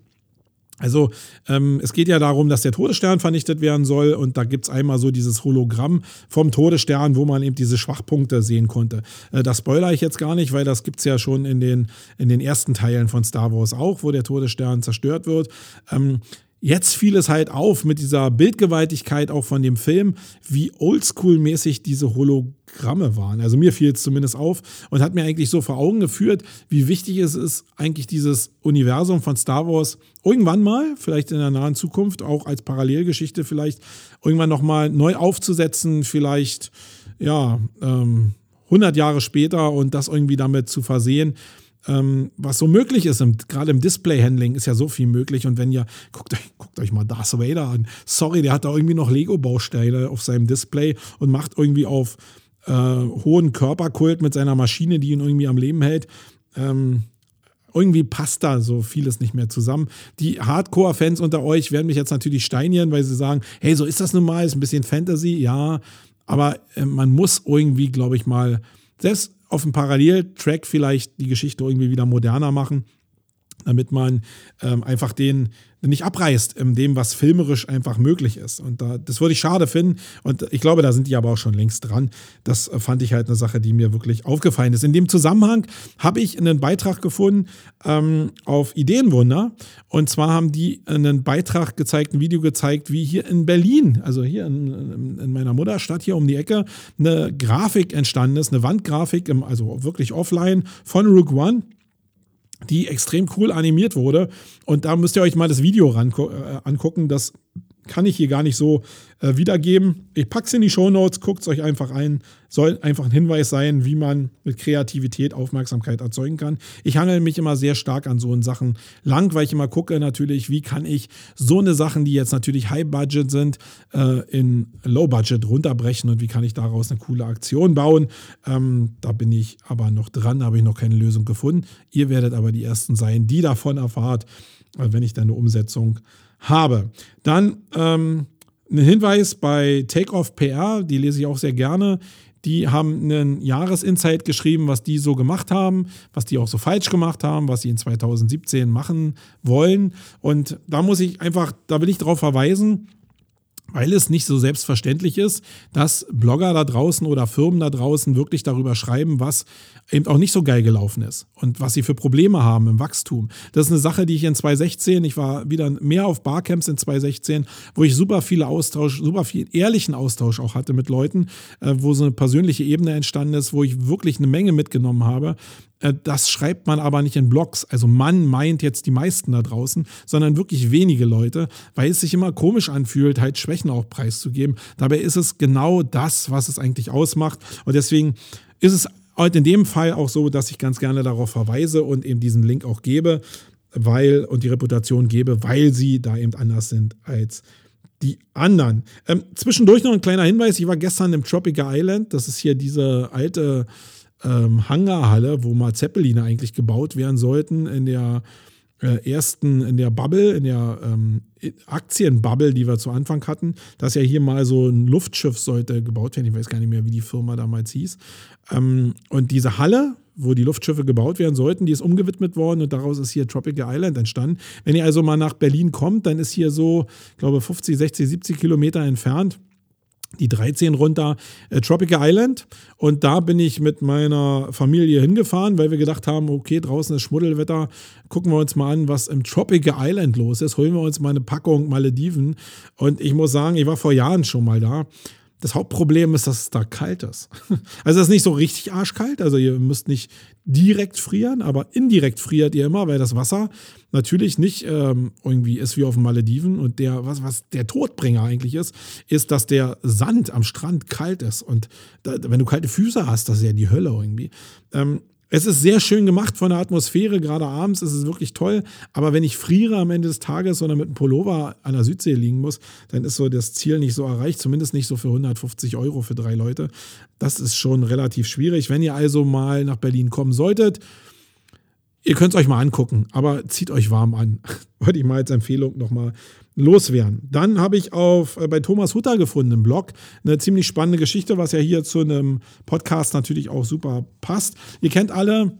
S3: Also ähm, es geht ja darum, dass der Todesstern vernichtet werden soll und da gibt es einmal so dieses Hologramm vom Todesstern, wo man eben diese Schwachpunkte sehen konnte. Äh, das spoiler ich jetzt gar nicht, weil das gibt es ja schon in den, in den ersten Teilen von Star Wars auch, wo der Todesstern zerstört wird. Ähm, Jetzt fiel es halt auf mit dieser Bildgewaltigkeit auch von dem Film, wie oldschool-mäßig diese Hologramme waren. Also mir fiel es zumindest auf und hat mir eigentlich so vor Augen geführt, wie wichtig es ist, eigentlich dieses Universum von Star Wars irgendwann mal, vielleicht in der nahen Zukunft, auch als Parallelgeschichte vielleicht, irgendwann nochmal neu aufzusetzen, vielleicht, ja, ähm, 100 Jahre später und das irgendwie damit zu versehen ähm, was so möglich ist. Gerade im Display-Handling ist ja so viel möglich. Und wenn ihr, guckt euch, guckt euch mal Darth Vader an. Sorry, der hat da irgendwie noch Lego-Bausteine auf seinem Display und macht irgendwie auf äh, hohen Körperkult mit seiner Maschine, die ihn irgendwie am Leben hält. Ähm, irgendwie passt da so vieles nicht mehr zusammen. Die Hardcore-Fans unter euch werden mich jetzt natürlich steinieren, weil sie sagen, hey, so ist das nun mal, ist ein bisschen Fantasy, ja, aber äh, man muss irgendwie, glaube ich mal, selbst auf dem Paralleltrack vielleicht die Geschichte irgendwie wieder moderner machen, damit man ähm, einfach den, nicht abreißt in dem, was filmerisch einfach möglich ist. Und da, das würde ich schade finden. Und ich glaube, da sind die aber auch schon längst dran. Das fand ich halt eine Sache, die mir wirklich aufgefallen ist. In dem Zusammenhang habe ich einen Beitrag gefunden ähm, auf Ideenwunder. Und zwar haben die einen Beitrag gezeigt, ein Video gezeigt, wie hier in Berlin, also hier in, in meiner Mutterstadt, hier um die Ecke, eine Grafik entstanden ist, eine Wandgrafik, im, also wirklich offline von Rook One die extrem cool animiert wurde. Und da müsst ihr euch mal das Video ran, äh, angucken. Das kann ich hier gar nicht so äh, wiedergeben. Ich packe es in die Show Notes, guckt es euch einfach ein. Soll einfach ein Hinweis sein, wie man mit Kreativität Aufmerksamkeit erzeugen kann. Ich handle mich immer sehr stark an so Sachen lang, weil ich immer gucke natürlich, wie kann ich so eine Sachen, die jetzt natürlich High Budget sind, äh, in Low Budget runterbrechen und wie kann ich daraus eine coole Aktion bauen. Ähm, da bin ich aber noch dran, habe ich noch keine Lösung gefunden. Ihr werdet aber die Ersten sein, die davon erfahrt, äh, wenn ich dann eine Umsetzung habe. Dann ähm, ein Hinweis bei Takeoff PR, die lese ich auch sehr gerne. Die haben einen Jahresinsight geschrieben, was die so gemacht haben, was die auch so falsch gemacht haben, was sie in 2017 machen wollen. Und da muss ich einfach, da will ich darauf verweisen, weil es nicht so selbstverständlich ist, dass Blogger da draußen oder Firmen da draußen wirklich darüber schreiben, was eben auch nicht so geil gelaufen ist und was sie für Probleme haben im Wachstum. Das ist eine Sache, die ich in 2016, ich war wieder mehr auf Barcamps in 2016, wo ich super viele Austausch, super viel ehrlichen Austausch auch hatte mit Leuten, äh, wo so eine persönliche Ebene entstanden ist, wo ich wirklich eine Menge mitgenommen habe. Äh, das schreibt man aber nicht in Blogs. Also man meint jetzt die meisten da draußen, sondern wirklich wenige Leute, weil es sich immer komisch anfühlt, halt Schwächen auch preiszugeben. Dabei ist es genau das, was es eigentlich ausmacht. Und deswegen ist es heute in dem Fall auch so, dass ich ganz gerne darauf verweise und eben diesen Link auch gebe, weil und die Reputation gebe, weil sie da eben anders sind als die anderen. Ähm, zwischendurch noch ein kleiner Hinweis: Ich war gestern im Tropical Island. Das ist hier diese alte ähm, Hangarhalle, wo mal Zeppeline eigentlich gebaut werden sollten in der äh, ersten, in der Bubble, in der ähm, Aktienbubble, die wir zu Anfang hatten, dass ja hier mal so ein Luftschiff sollte gebaut werden. Ich weiß gar nicht mehr, wie die Firma damals hieß. Ähm, und diese Halle, wo die Luftschiffe gebaut werden sollten, die ist umgewidmet worden und daraus ist hier Tropical Island entstanden. Wenn ihr also mal nach Berlin kommt, dann ist hier so, ich glaube, 50, 60, 70 Kilometer entfernt die 13 runter äh, Tropical Island. Und da bin ich mit meiner Familie hingefahren, weil wir gedacht haben, okay, draußen ist Schmuddelwetter, gucken wir uns mal an, was im Tropical Island los ist, holen wir uns mal eine Packung Malediven. Und ich muss sagen, ich war vor Jahren schon mal da das Hauptproblem ist, dass es da kalt ist. Also es ist nicht so richtig arschkalt, also ihr müsst nicht direkt frieren, aber indirekt friert ihr immer, weil das Wasser natürlich nicht ähm, irgendwie ist wie auf den Malediven und der, was, was der Todbringer eigentlich ist, ist, dass der Sand am Strand kalt ist und da, wenn du kalte Füße hast, das ist ja die Hölle irgendwie. Ähm, es ist sehr schön gemacht von der Atmosphäre, gerade abends ist es wirklich toll. Aber wenn ich friere am Ende des Tages oder mit einem Pullover an der Südsee liegen muss, dann ist so das Ziel nicht so erreicht, zumindest nicht so für 150 Euro für drei Leute. Das ist schon relativ schwierig. Wenn ihr also mal nach Berlin kommen solltet, ihr könnt es euch mal angucken, aber zieht euch warm an. Wollte ich mal als Empfehlung nochmal loswerden. Dann habe ich auf, äh, bei Thomas Hutter gefunden im Blog eine ziemlich spannende Geschichte, was ja hier zu einem Podcast natürlich auch super passt. Ihr kennt alle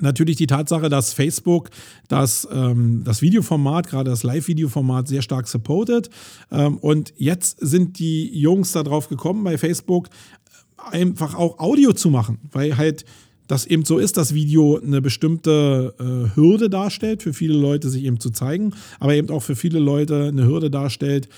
S3: natürlich die Tatsache, dass Facebook das, ähm, das Videoformat, gerade das Live-Videoformat, sehr stark supportet. Ähm, und jetzt sind die Jungs darauf gekommen, bei Facebook einfach auch Audio zu machen, weil halt das eben so ist, dass Video eine bestimmte äh, Hürde darstellt, für viele Leute sich eben zu zeigen, aber eben auch für viele Leute eine Hürde darstellt,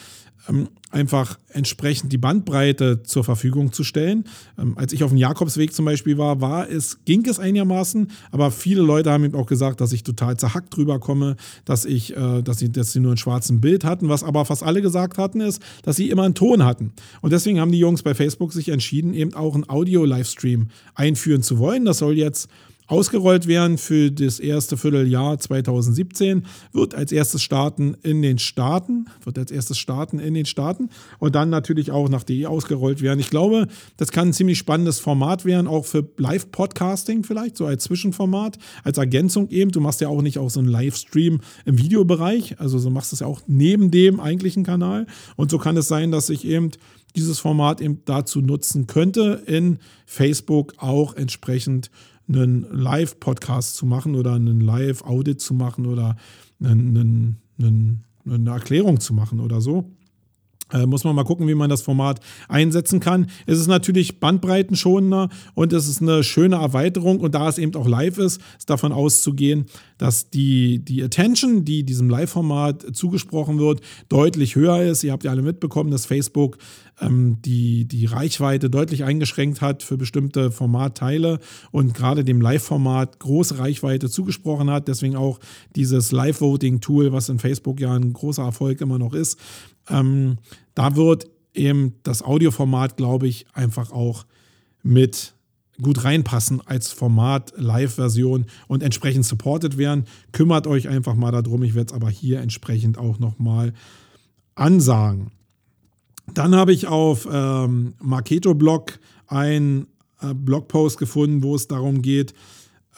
S3: einfach entsprechend die Bandbreite zur Verfügung zu stellen. Ähm, als ich auf dem Jakobsweg zum Beispiel war, war es, ging es einigermaßen, aber viele Leute haben eben auch gesagt, dass ich total zerhackt drüber komme, dass ich, äh, dass sie, dass sie nur ein schwarzes Bild hatten. Was aber fast alle gesagt hatten, ist, dass sie immer einen Ton hatten. Und deswegen haben die Jungs bei Facebook sich entschieden, eben auch einen Audio-Livestream einführen zu wollen. Das soll jetzt ausgerollt werden für das erste Vierteljahr 2017, wird als erstes starten in den Staaten, wird als erstes starten in den Staaten und dann natürlich auch nach DE ausgerollt werden. Ich glaube, das kann ein ziemlich spannendes Format werden, auch für Live-Podcasting vielleicht, so als Zwischenformat, als Ergänzung eben. Du machst ja auch nicht auch so einen Livestream im Videobereich, also so machst du es ja auch neben dem eigentlichen Kanal und so kann es sein, dass ich eben dieses Format eben dazu nutzen könnte, in Facebook auch entsprechend einen Live-Podcast zu machen oder einen Live-Audit zu machen oder einen, einen, eine Erklärung zu machen oder so. Äh, muss man mal gucken, wie man das Format einsetzen kann. Es ist natürlich bandbreitenschonender und es ist eine schöne Erweiterung. Und da es eben auch live ist, ist davon auszugehen, dass die, die Attention, die diesem Live-Format zugesprochen wird, deutlich höher ist. Ihr habt ja alle mitbekommen, dass Facebook die, die Reichweite deutlich eingeschränkt hat für bestimmte Formatteile und gerade dem Live-Format große Reichweite zugesprochen hat. Deswegen auch dieses Live-Voting-Tool, was in Facebook ja ein großer Erfolg immer noch ist. Ähm, da wird eben das Audioformat, glaube ich, einfach auch mit gut reinpassen als Format, Live-Version und entsprechend supported werden. Kümmert euch einfach mal darum. Ich werde es aber hier entsprechend auch nochmal ansagen. Dann habe ich auf ähm, Marketo-Blog einen äh, Blogpost gefunden, wo es darum geht,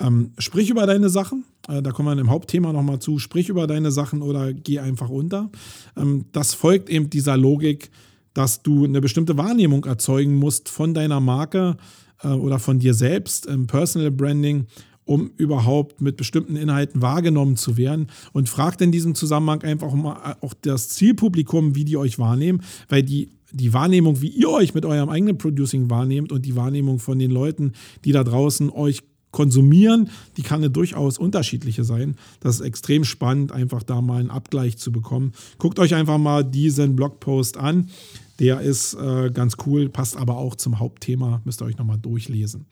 S3: ähm, sprich über deine Sachen. Äh, da kommen wir im Hauptthema nochmal zu. Sprich über deine Sachen oder geh einfach unter. Ähm, das folgt eben dieser Logik, dass du eine bestimmte Wahrnehmung erzeugen musst von deiner Marke äh, oder von dir selbst im Personal Branding, um überhaupt mit bestimmten Inhalten wahrgenommen zu werden. Und fragt in diesem Zusammenhang einfach mal auch das Zielpublikum, wie die euch wahrnehmen, weil die die Wahrnehmung, wie ihr euch mit eurem eigenen Producing wahrnehmt und die Wahrnehmung von den Leuten, die da draußen euch konsumieren, die kann eine durchaus unterschiedliche sein. Das ist extrem spannend, einfach da mal einen Abgleich zu bekommen. Guckt euch einfach mal diesen Blogpost an. Der ist äh, ganz cool, passt aber auch zum Hauptthema, müsst ihr euch nochmal durchlesen.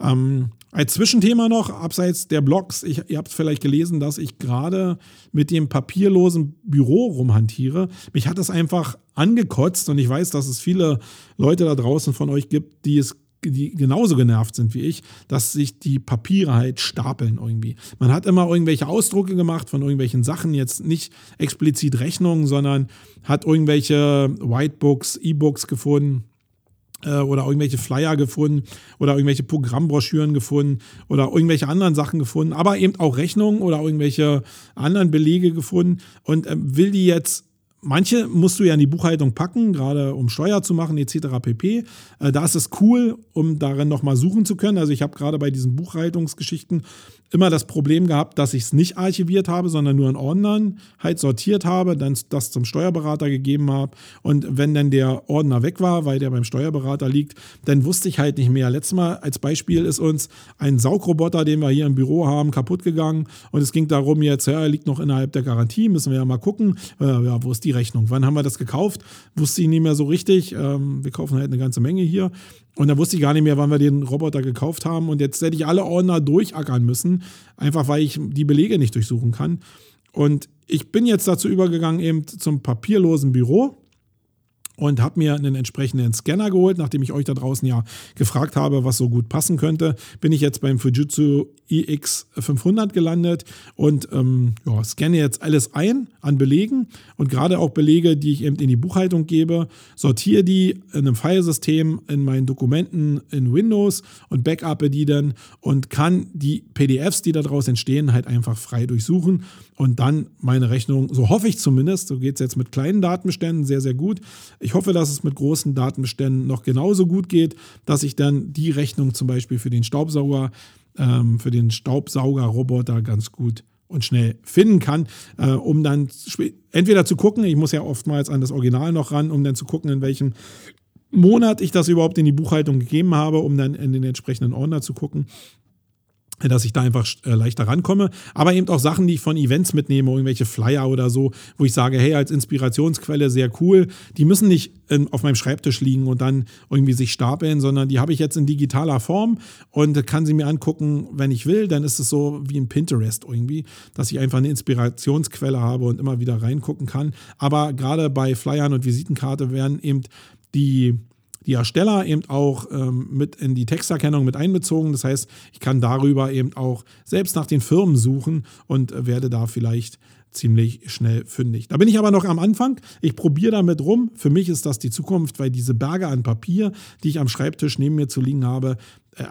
S3: Ähm, als Zwischenthema noch, abseits der Blogs, ich, ihr habt vielleicht gelesen, dass ich gerade mit dem papierlosen Büro rumhantiere. Mich hat das einfach angekotzt und ich weiß, dass es viele Leute da draußen von euch gibt, die es die genauso genervt sind wie ich, dass sich die Papiere halt stapeln irgendwie. Man hat immer irgendwelche Ausdrucke gemacht von irgendwelchen Sachen, jetzt nicht explizit Rechnungen, sondern hat irgendwelche Whitebooks, E-Books gefunden oder irgendwelche Flyer gefunden oder irgendwelche Programmbroschüren gefunden oder irgendwelche anderen Sachen gefunden, aber eben auch Rechnungen oder irgendwelche anderen Belege gefunden und äh, will die jetzt Manche musst du ja in die Buchhaltung packen, gerade um Steuer zu machen etc. pp. Äh, da ist es cool, um darin nochmal suchen zu können. Also ich habe gerade bei diesen Buchhaltungsgeschichten immer das Problem gehabt, dass ich es nicht archiviert habe, sondern nur in Ordnern halt sortiert habe, dann das zum Steuerberater gegeben habe. Und wenn dann der Ordner weg war, weil der beim Steuerberater liegt, dann wusste ich halt nicht mehr. Letztes Mal als Beispiel ist uns ein Saugroboter, den wir hier im Büro haben, kaputt gegangen. Und es ging darum, jetzt, ja, er liegt noch innerhalb der Garantie, müssen wir ja mal gucken, äh, ja, wo ist die Rechnung? Wann haben wir das gekauft? Wusste ich nicht mehr so richtig. Ähm, wir kaufen halt eine ganze Menge hier. Und da wusste ich gar nicht mehr, wann wir den Roboter gekauft haben. Und jetzt hätte ich alle Ordner durchackern müssen, einfach weil ich die Belege nicht durchsuchen kann. Und ich bin jetzt dazu übergegangen, eben zum papierlosen Büro und habe mir einen entsprechenden Scanner geholt. Nachdem ich euch da draußen ja gefragt habe, was so gut passen könnte, bin ich jetzt beim Fujitsu iX500 gelandet und ähm, ja, scanne jetzt alles ein an Belegen und gerade auch Belege, die ich eben in die Buchhaltung gebe, sortiere die in einem Filesystem in meinen Dokumenten in Windows und backuppe die dann und kann die PDFs, die daraus entstehen, halt einfach frei durchsuchen und dann meine Rechnung, so hoffe ich zumindest, so geht es jetzt mit kleinen Datenbeständen sehr, sehr gut. Ich hoffe, dass es mit großen Datenbeständen noch genauso gut geht, dass ich dann die Rechnung zum Beispiel für den Staubsauger ähm, für den Staubsaugerroboter ganz gut und schnell finden kann, äh, um dann entweder zu gucken, ich muss ja oftmals an das Original noch ran, um dann zu gucken, in welchem Monat ich das überhaupt in die Buchhaltung gegeben habe, um dann in den entsprechenden Ordner zu gucken dass ich da einfach äh, leichter rankomme. Aber eben auch Sachen, die ich von Events mitnehme, irgendwelche Flyer oder so, wo ich sage, hey, als Inspirationsquelle sehr cool. Die müssen nicht in, auf meinem Schreibtisch liegen und dann irgendwie sich stapeln, sondern die habe ich jetzt in digitaler Form und kann sie mir angucken, wenn ich will. Dann ist es so wie ein Pinterest irgendwie, dass ich einfach eine Inspirationsquelle habe und immer wieder reingucken kann. Aber gerade bei Flyern und Visitenkarte werden eben die die Ersteller eben auch ähm, mit in die Texterkennung mit einbezogen. Das heißt, ich kann darüber eben auch selbst nach den Firmen suchen und äh, werde da vielleicht ziemlich schnell fündig. Da bin ich aber noch am Anfang. Ich probiere damit rum. Für mich ist das die Zukunft, weil diese Berge an Papier, die ich am Schreibtisch neben mir zu liegen habe, äh,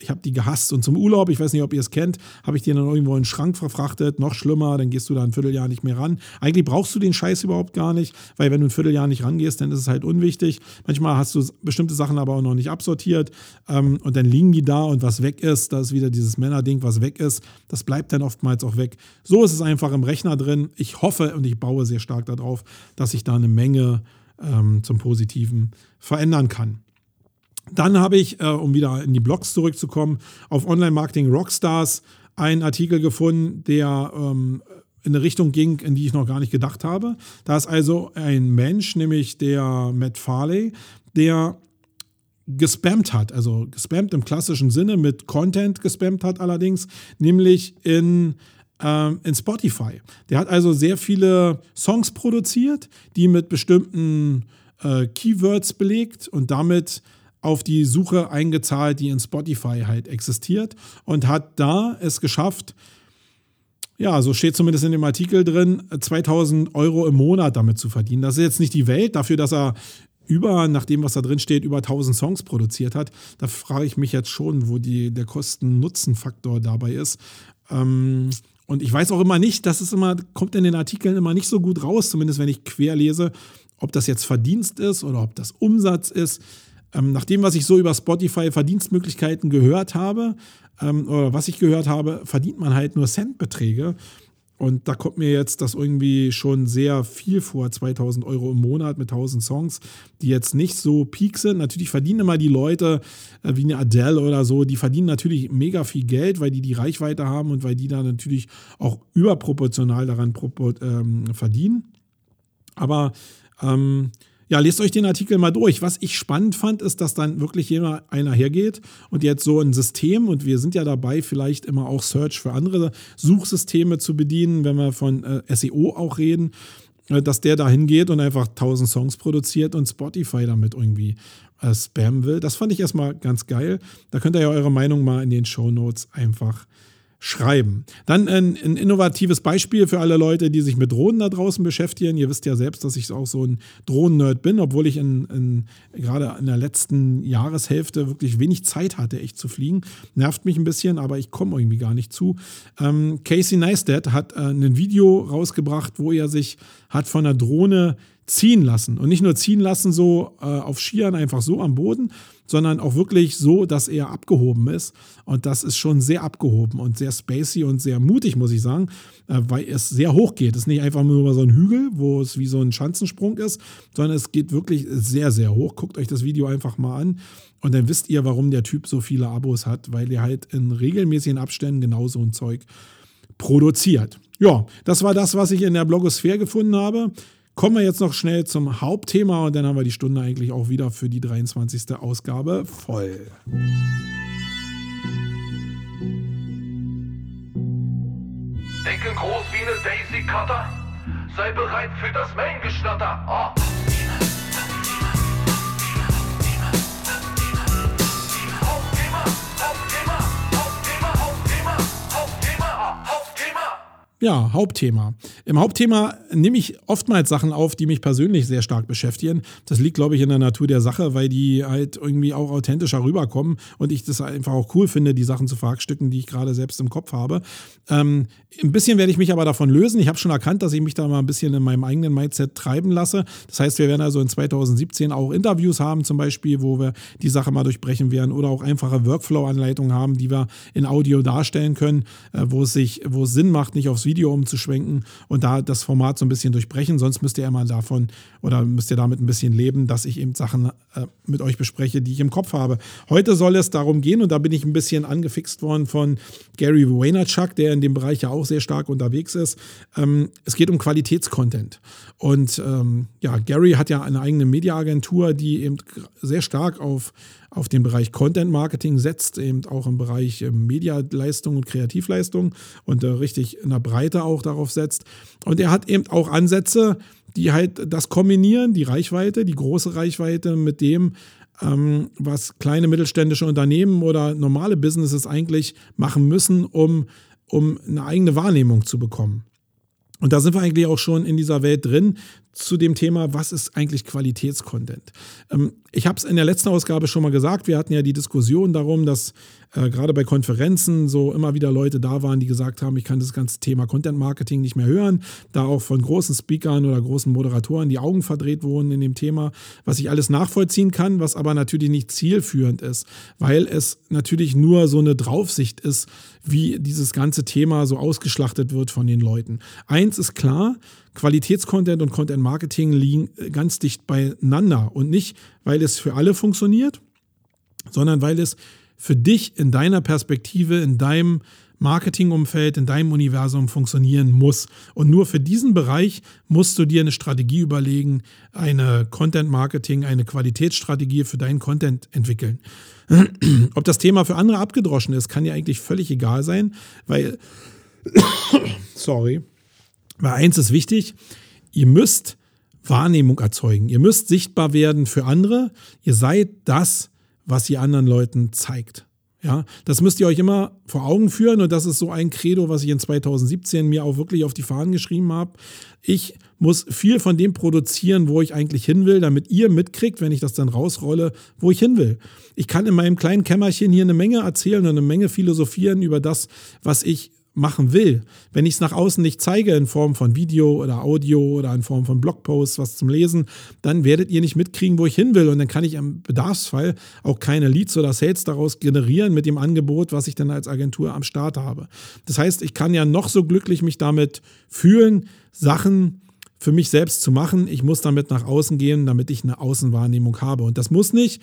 S3: ich habe die gehasst. Und zum Urlaub, ich weiß nicht, ob ihr es kennt, habe ich die dann irgendwo in den Schrank verfrachtet. Noch schlimmer, dann gehst du da ein Vierteljahr nicht mehr ran. Eigentlich brauchst du den Scheiß überhaupt gar nicht, weil wenn du ein Vierteljahr nicht rangehst, dann ist es halt unwichtig. Manchmal hast du bestimmte Sachen aber auch noch nicht absortiert ähm, und dann liegen die da und was weg ist, da ist wieder dieses Männerding, was weg ist, das bleibt dann oftmals auch weg. So ist es einfach im Rechner drin. Ich hoffe und ich baue sehr stark darauf, dass ich da eine Menge ähm, zum Positiven verändern kann. Dann habe ich, äh, um wieder in die Blogs zurückzukommen, auf Online-Marketing Rockstars einen Artikel gefunden, der ähm, in eine Richtung ging, in die ich noch gar nicht gedacht habe. Da ist also ein Mensch, nämlich der Matt Farley, der gespammt hat, also gespammt im klassischen Sinne, mit Content gespammt hat allerdings, nämlich in, äh, in Spotify. Der hat also sehr viele Songs produziert, die mit bestimmten äh, Keywords belegt und damit auf die Suche eingezahlt, die in Spotify halt existiert und hat da es geschafft, ja, so steht zumindest in dem Artikel drin, 2000 Euro im Monat damit zu verdienen. Das ist jetzt nicht die Welt dafür, dass er über, nach dem, was da drin steht, über 1000 Songs produziert hat. Da frage ich mich jetzt schon, wo die, der Kosten-Nutzen-Faktor dabei ist. Ähm, und ich weiß auch immer nicht, das ist immer, kommt in den Artikeln immer nicht so gut raus, zumindest wenn ich quer lese, ob das jetzt Verdienst ist oder ob das Umsatz ist. Ähm, nach dem, was ich so über Spotify Verdienstmöglichkeiten gehört habe, ähm, oder was ich gehört habe, verdient man halt nur Centbeträge. Und da kommt mir jetzt das irgendwie schon sehr viel vor, 2000 Euro im Monat mit 1000 Songs, die jetzt nicht so peak sind. Natürlich verdienen immer die Leute äh, wie eine Adele oder so, die verdienen natürlich mega viel Geld, weil die die Reichweite haben und weil die da natürlich auch überproportional daran ähm, verdienen. Aber ähm, ja, lest euch den Artikel mal durch. Was ich spannend fand, ist, dass dann wirklich jemand einer hergeht und jetzt so ein System, und wir sind ja dabei, vielleicht immer auch Search für andere Suchsysteme zu bedienen, wenn wir von äh, SEO auch reden, äh, dass der da hingeht und einfach 1000 Songs produziert und Spotify damit irgendwie äh, spammen will. Das fand ich erstmal ganz geil. Da könnt ihr ja eure Meinung mal in den Show Notes einfach schreiben. Dann ein, ein, innovatives Beispiel für alle Leute, die sich mit Drohnen da draußen beschäftigen. Ihr wisst ja selbst, dass ich auch so ein Drohnen-Nerd bin, obwohl ich in, in, gerade in der letzten Jahreshälfte wirklich wenig Zeit hatte, echt zu fliegen. Nervt mich ein bisschen, aber ich komme irgendwie gar nicht zu. Ähm, Casey Neistat hat äh, ein Video rausgebracht, wo er sich hat von einer Drohne ziehen lassen. Und nicht nur ziehen lassen so äh, auf Skiern einfach so am Boden, sondern auch wirklich so, dass er abgehoben ist. Und das ist schon sehr abgehoben und sehr spacey und sehr mutig, muss ich sagen, äh, weil es sehr hoch geht. Es ist nicht einfach nur so ein Hügel, wo es wie so ein Schanzensprung ist, sondern es geht wirklich sehr, sehr hoch. Guckt euch das Video einfach mal an. Und dann wisst ihr, warum der Typ so viele Abos hat, weil er halt in regelmäßigen Abständen genau so ein Zeug produziert. Ja, das war das, was ich in der Blogosphäre gefunden habe. Kommen wir jetzt noch schnell zum Hauptthema und dann haben wir die Stunde eigentlich auch wieder für die 23. Ausgabe voll.
S5: Denke groß wie eine Daisy Cutter. Sei bereit für das Main-Geschnatter. Ah.
S3: Ja, Hauptthema. Im Hauptthema nehme ich oftmals Sachen auf, die mich persönlich sehr stark beschäftigen. Das liegt, glaube ich, in der Natur der Sache, weil die halt irgendwie auch authentischer rüberkommen und ich das einfach auch cool finde, die Sachen zu verhackstücken, die ich gerade selbst im Kopf habe. Ähm, ein bisschen werde ich mich aber davon lösen. Ich habe schon erkannt, dass ich mich da mal ein bisschen in meinem eigenen Mindset treiben lasse. Das heißt, wir werden also in 2017 auch Interviews haben, zum Beispiel, wo wir die Sache mal durchbrechen werden oder auch einfache Workflow-Anleitungen haben, die wir in Audio darstellen können, äh, wo es sich, wo es Sinn macht, nicht aufs Video umzuschwenken und da das Format so ein bisschen durchbrechen. Sonst müsst ihr immer davon oder müsst ihr damit ein bisschen leben, dass ich eben Sachen äh, mit euch bespreche, die ich im Kopf habe. Heute soll es darum gehen und da bin ich ein bisschen angefixt worden von Gary Vaynerchuk, der in dem Bereich ja auch sehr stark unterwegs ist. Ähm, es geht um Qualitätscontent. Und ähm, ja, Gary hat ja eine eigene Mediaagentur, die eben sehr stark auf auf den Bereich Content Marketing setzt, eben auch im Bereich äh, Medialeistung und Kreativleistung und äh, richtig in der Breite auch darauf setzt. Und er hat eben auch Ansätze, die halt das kombinieren, die Reichweite, die große Reichweite mit dem, ähm, was kleine mittelständische Unternehmen oder normale Businesses eigentlich machen müssen, um, um eine eigene Wahrnehmung zu bekommen. Und da sind wir eigentlich auch schon in dieser Welt drin zu dem Thema, was ist eigentlich Qualitätscontent? Ähm, ich habe es in der letzten Ausgabe schon mal gesagt, wir hatten ja die Diskussion darum, dass äh, gerade bei Konferenzen so immer wieder Leute da waren, die gesagt haben, ich kann das ganze Thema Content Marketing nicht mehr hören, da auch von großen Speakern oder großen Moderatoren die Augen verdreht wurden in dem Thema, was ich alles nachvollziehen kann, was aber natürlich nicht zielführend ist, weil es natürlich nur so eine Draufsicht ist, wie dieses ganze Thema so ausgeschlachtet wird von den Leuten. Eins ist klar, Qualitätscontent und Content Marketing liegen ganz dicht beieinander und nicht, weil es für alle funktioniert, sondern weil es für dich in deiner Perspektive, in deinem Marketingumfeld, in deinem Universum funktionieren muss. Und nur für diesen Bereich musst du dir eine Strategie überlegen, eine Content-Marketing, eine Qualitätsstrategie für deinen Content entwickeln. Ob das Thema für andere abgedroschen ist, kann dir eigentlich völlig egal sein, weil, sorry, weil eins ist wichtig, ihr müsst Wahrnehmung erzeugen. Ihr müsst sichtbar werden für andere. Ihr seid das, was ihr anderen Leuten zeigt. Ja, das müsst ihr euch immer vor Augen führen und das ist so ein Credo, was ich in 2017 mir auch wirklich auf die Fahnen geschrieben habe. Ich muss viel von dem produzieren, wo ich eigentlich hin will, damit ihr mitkriegt, wenn ich das dann rausrolle, wo ich hin will. Ich kann in meinem kleinen Kämmerchen hier eine Menge erzählen und eine Menge philosophieren über das, was ich machen will. Wenn ich es nach außen nicht zeige in Form von Video oder Audio oder in Form von Blogposts, was zum Lesen, dann werdet ihr nicht mitkriegen, wo ich hin will. Und dann kann ich im Bedarfsfall auch keine Leads oder Sales daraus generieren mit dem Angebot, was ich dann als Agentur am Start habe. Das heißt, ich kann ja noch so glücklich mich damit fühlen, Sachen für mich selbst zu machen. Ich muss damit nach außen gehen, damit ich eine Außenwahrnehmung habe. Und das muss nicht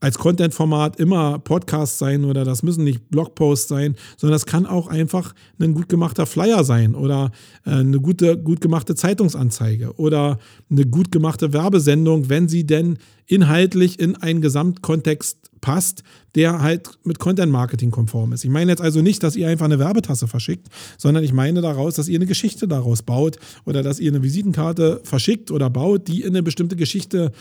S3: als Content-Format immer Podcast sein oder das müssen nicht Blogposts sein, sondern das kann auch einfach ein gut gemachter Flyer sein oder äh, eine gute, gut gemachte Zeitungsanzeige oder eine gut gemachte Werbesendung, wenn sie denn inhaltlich in einen Gesamtkontext passt, der halt mit Content Marketing konform ist. Ich meine jetzt also nicht, dass ihr einfach eine Werbetasse verschickt, sondern ich meine daraus, dass ihr eine Geschichte daraus baut oder dass ihr eine Visitenkarte verschickt oder baut, die in eine bestimmte Geschichte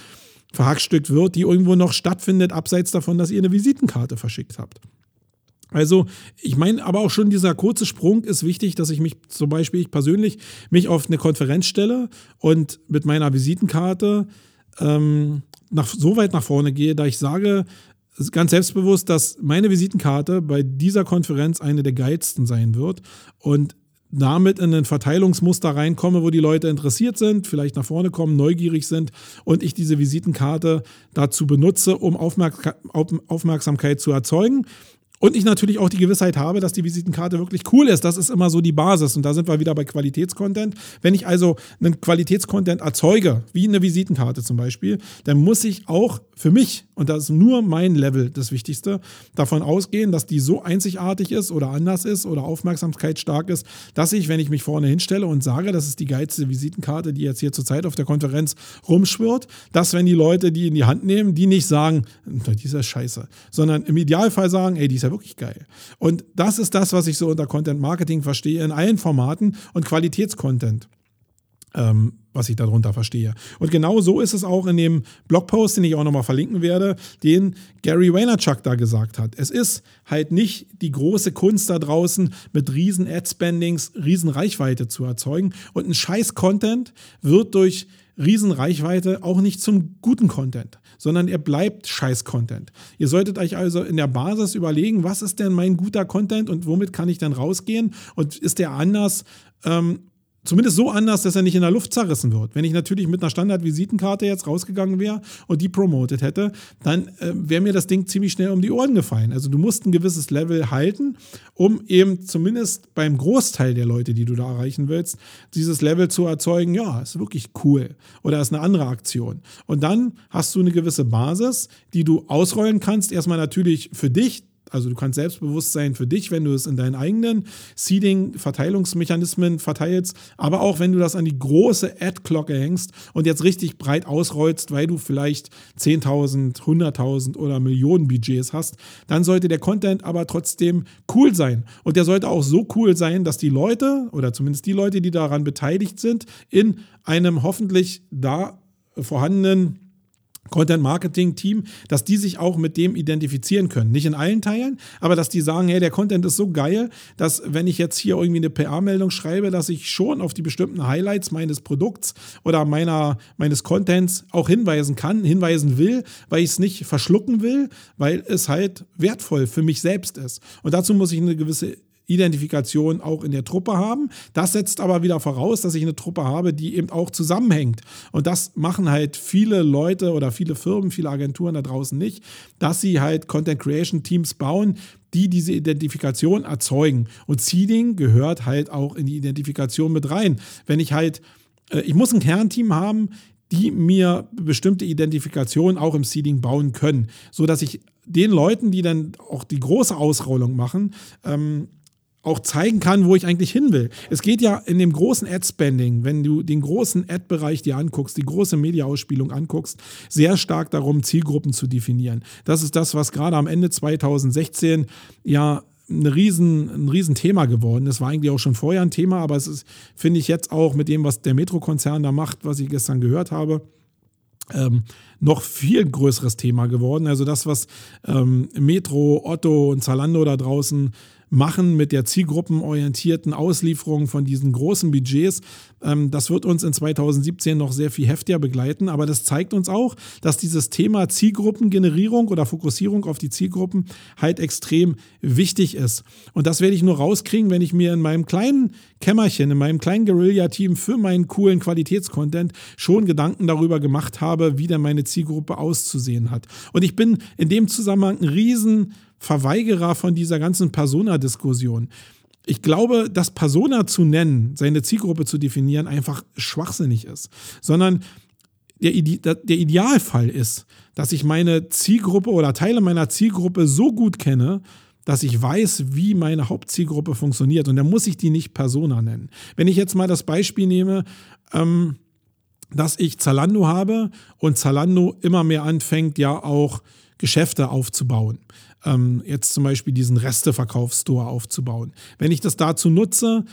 S3: verhackstückt wird, die irgendwo noch stattfindet, abseits davon, dass ihr eine Visitenkarte verschickt habt. Also, ich meine, aber auch schon dieser kurze Sprung ist wichtig, dass ich mich zum Beispiel, ich persönlich, mich auf eine Konferenz stelle und mit meiner Visitenkarte ähm, nach, so weit nach vorne gehe, da ich sage, ganz selbstbewusst, dass meine Visitenkarte bei dieser Konferenz eine der geilsten sein wird. Und damit in ein Verteilungsmuster reinkomme, wo die Leute interessiert sind, vielleicht nach vorne kommen, neugierig sind und ich diese Visitenkarte dazu benutze, um Aufmerksamkeit zu erzeugen. Und ich natürlich auch die Gewissheit habe, dass die Visitenkarte wirklich cool ist. Das ist immer so die Basis. Und da sind wir wieder bei Qualitätscontent. Wenn ich also einen Qualitätscontent erzeuge, wie eine Visitenkarte zum Beispiel, dann muss ich auch für mich, und das ist nur mein Level das Wichtigste, davon ausgehen, dass die so einzigartig ist oder anders ist oder aufmerksamkeitsstark ist, dass ich, wenn ich mich vorne hinstelle und sage, das ist die geilste Visitenkarte, die jetzt hier zurzeit auf der Konferenz rumschwirrt, dass wenn die Leute die in die Hand nehmen, die nicht sagen, die ist ja scheiße, sondern im Idealfall sagen, ey, die ist ja wirklich geil. Und das ist das, was ich so unter Content Marketing verstehe in allen Formaten und Qualitätscontent. Ähm, was ich darunter verstehe. Und genau so ist es auch in dem Blogpost, den ich auch nochmal verlinken werde, den Gary Vaynerchuk da gesagt hat. Es ist halt nicht die große Kunst da draußen, mit riesen Ad-Spendings riesen Reichweite zu erzeugen. Und ein scheiß Content wird durch riesen Reichweite auch nicht zum guten Content, sondern er bleibt scheiß Content. Ihr solltet euch also in der Basis überlegen, was ist denn mein guter Content und womit kann ich dann rausgehen und ist der anders ähm, Zumindest so anders, dass er nicht in der Luft zerrissen wird. Wenn ich natürlich mit einer Standard-Visitenkarte jetzt rausgegangen wäre und die promotet hätte, dann äh, wäre mir das Ding ziemlich schnell um die Ohren gefallen. Also du musst ein gewisses Level halten, um eben zumindest beim Großteil der Leute, die du da erreichen willst, dieses Level zu erzeugen, ja, ist wirklich cool oder ist eine andere Aktion. Und dann hast du eine gewisse Basis, die du ausrollen kannst. Erstmal natürlich für dich, also du kannst selbstbewusst sein für dich, wenn du es in deinen eigenen Seeding-Verteilungsmechanismen verteilst, aber auch wenn du das an die große Ad-Glocke hängst und jetzt richtig breit ausrollst, weil du vielleicht 10.000, 100.000 oder Millionen Budgets hast, dann sollte der Content aber trotzdem cool sein. Und der sollte auch so cool sein, dass die Leute oder zumindest die Leute, die daran beteiligt sind, in einem hoffentlich da vorhandenen Content-Marketing-Team, dass die sich auch mit dem identifizieren können. Nicht in allen Teilen, aber dass die sagen, hey, der Content ist so geil, dass wenn ich jetzt hier irgendwie eine PR-Meldung schreibe, dass ich schon auf die bestimmten Highlights meines Produkts oder meiner, meines Contents auch hinweisen kann, hinweisen will, weil ich es nicht verschlucken will, weil es halt wertvoll für mich selbst ist. Und dazu muss ich eine gewisse Identifikation auch in der Truppe haben. Das setzt aber wieder voraus, dass ich eine Truppe habe, die eben auch zusammenhängt. Und das machen halt viele Leute oder viele Firmen, viele Agenturen da draußen nicht, dass sie halt Content Creation Teams bauen, die diese Identifikation erzeugen. Und Seeding gehört halt auch in die Identifikation mit rein. Wenn ich halt, äh, ich muss ein Kernteam haben, die mir bestimmte Identifikationen auch im Seeding bauen können, so dass ich den Leuten, die dann auch die große Ausrollung machen, ähm, auch zeigen kann, wo ich eigentlich hin will. Es geht ja in dem großen Ad-Spending, wenn du den großen Ad-Bereich dir anguckst, die große Mediaausspielung anguckst, sehr stark darum, Zielgruppen zu definieren. Das ist das, was gerade am Ende 2016 ja ein riesen, ein riesen Thema geworden. Das war eigentlich auch schon vorher ein Thema, aber es ist, finde ich jetzt auch mit dem, was der Metro-Konzern da macht, was ich gestern gehört habe, ähm, noch viel größeres Thema geworden. Also das, was ähm, Metro, Otto und Zalando da draußen machen mit der zielgruppenorientierten Auslieferung von diesen großen Budgets. Ähm, das wird uns in 2017 noch sehr viel heftiger begleiten, aber das zeigt uns auch, dass dieses Thema Zielgruppengenerierung oder Fokussierung auf die Zielgruppen halt extrem wichtig ist. Und das werde ich nur rauskriegen, wenn ich mir in meinem kleinen Kämmerchen, in meinem kleinen Guerilla-Team für meinen coolen Qualitätscontent schon Gedanken darüber gemacht habe, wie denn meine Zielgruppe auszusehen hat. Und ich bin in dem Zusammenhang ein riesen Verweigerer von dieser ganzen Persona-Diskussion. Ich glaube, dass Persona zu nennen, seine Zielgruppe zu definieren, einfach schwachsinnig ist, sondern der, der Idealfall ist, dass ich meine Zielgruppe oder Teile meiner Zielgruppe so gut kenne, dass ich weiß, wie meine Hauptzielgruppe funktioniert. Und dann muss ich die nicht Persona nennen. Wenn ich jetzt mal das Beispiel nehme, ähm, dass ich Zalando habe und Zalando immer mehr anfängt, ja auch Geschäfte aufzubauen. Ähm, jetzt zum Beispiel diesen Resteverkaufsstore aufzubauen. Wenn ich das dazu nutze,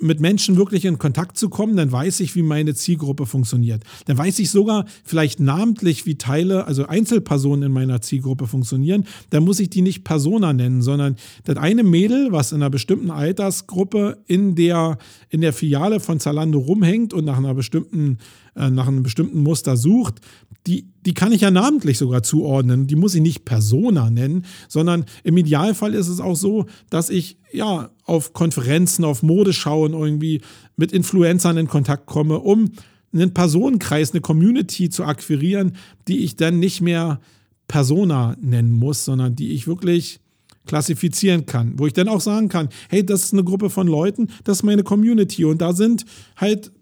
S3: mit Menschen wirklich in Kontakt zu kommen, dann weiß ich, wie meine Zielgruppe funktioniert. Dann weiß ich sogar vielleicht namentlich, wie Teile, also Einzelpersonen in meiner Zielgruppe funktionieren. Dann muss ich die nicht Persona nennen, sondern das eine Mädel, was in einer bestimmten Altersgruppe in der, in der Filiale von Zalando rumhängt und nach einer bestimmten äh, nach einem bestimmten Muster sucht, die, die kann ich ja namentlich sogar zuordnen. Die muss ich nicht Persona nennen, sondern im Idealfall ist es auch so, dass ich ja auf Konferenzen, auf Modeschauen irgendwie mit Influencern in Kontakt komme, um einen Personenkreis, eine Community zu akquirieren, die ich dann nicht mehr Persona nennen muss, sondern die ich wirklich klassifizieren kann, wo ich dann auch sagen kann, hey, das ist eine Gruppe von Leuten, das ist meine Community und da sind halt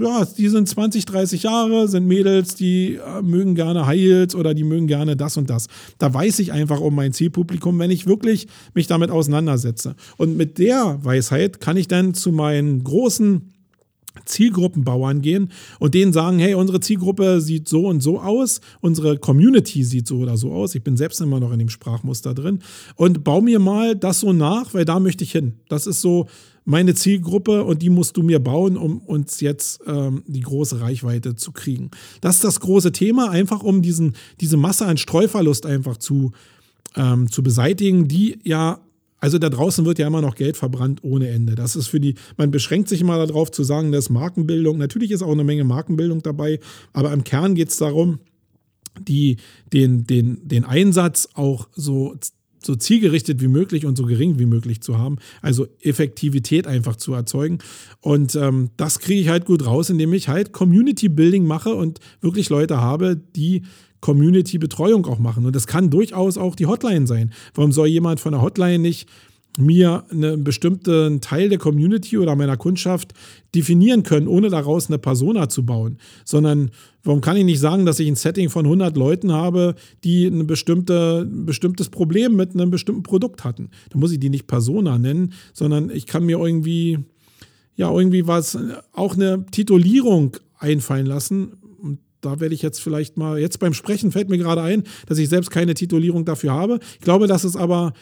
S3: ja, die sind 20, 30 Jahre, sind Mädels, die äh, mögen gerne Heels oder die mögen gerne das und das. Da weiß ich einfach um mein Zielpublikum, wenn ich wirklich mich damit auseinandersetze. Und mit der Weisheit kann ich dann zu meinen großen Zielgruppenbauern gehen und denen sagen, hey, unsere Zielgruppe sieht so und so aus, unsere Community sieht so oder so aus. Ich bin selbst immer noch in dem Sprachmuster drin und bau mir mal das so nach, weil da möchte ich hin. Das ist so meine Zielgruppe und die musst du mir bauen, um uns jetzt ähm, die große Reichweite zu kriegen. Das ist das große Thema, einfach um diesen, diese Masse an Streuverlust einfach zu, ähm, zu beseitigen, die ja also da draußen wird ja immer noch Geld verbrannt ohne Ende. Das ist für die, man beschränkt sich immer darauf zu sagen, das ist Markenbildung. Natürlich ist auch eine Menge Markenbildung dabei, aber im Kern geht es darum, die, den, den, den Einsatz auch so so zielgerichtet wie möglich und so gering wie möglich zu haben. Also Effektivität einfach zu erzeugen. Und ähm, das kriege ich halt gut raus, indem ich halt Community Building mache und wirklich Leute habe, die Community-Betreuung auch machen. Und das kann durchaus auch die Hotline sein. Warum soll jemand von der Hotline nicht mir einen bestimmten Teil der Community oder meiner Kundschaft definieren können, ohne daraus eine Persona zu bauen. Sondern warum kann ich nicht sagen, dass ich ein Setting von 100 Leuten habe, die ein bestimmte, bestimmtes Problem mit einem bestimmten Produkt hatten? Da muss ich die nicht Persona nennen, sondern ich kann mir irgendwie, ja, irgendwie was, auch eine Titulierung einfallen lassen. Und da werde ich jetzt vielleicht mal, jetzt beim Sprechen fällt mir gerade ein, dass ich selbst keine Titulierung dafür habe. Ich glaube, dass es aber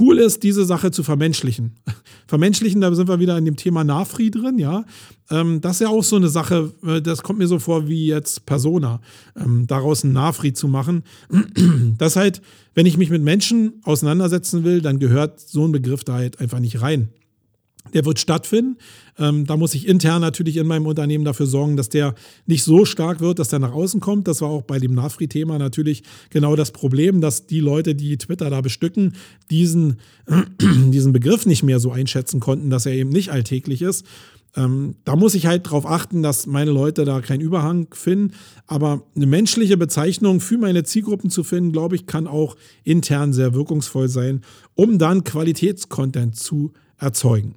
S3: cool ist, diese Sache zu vermenschlichen. Vermenschlichen, da sind wir wieder in dem Thema Nafri drin, ja. Ähm, das ist ja auch so eine Sache, äh, das kommt mir so vor wie jetzt Persona, ähm, daraus ein Nafri zu machen. Das halt, wenn ich mich mit Menschen auseinandersetzen will, dann gehört so ein Begriff da halt einfach nicht rein. Der wird stattfinden. Ähm, da muss ich intern natürlich in meinem Unternehmen dafür sorgen, dass der nicht so stark wird, dass der nach außen kommt. Das war auch bei dem Nafri-Thema natürlich genau das Problem, dass die Leute, die Twitter da bestücken, diesen, diesen Begriff nicht mehr so einschätzen konnten, dass er eben nicht alltäglich ist. Ähm, da muss ich halt darauf achten, dass meine Leute da keinen Überhang finden. Aber eine menschliche Bezeichnung für meine Zielgruppen zu finden, glaube ich, kann auch intern sehr wirkungsvoll sein, um dann Qualitätscontent zu erzeugen.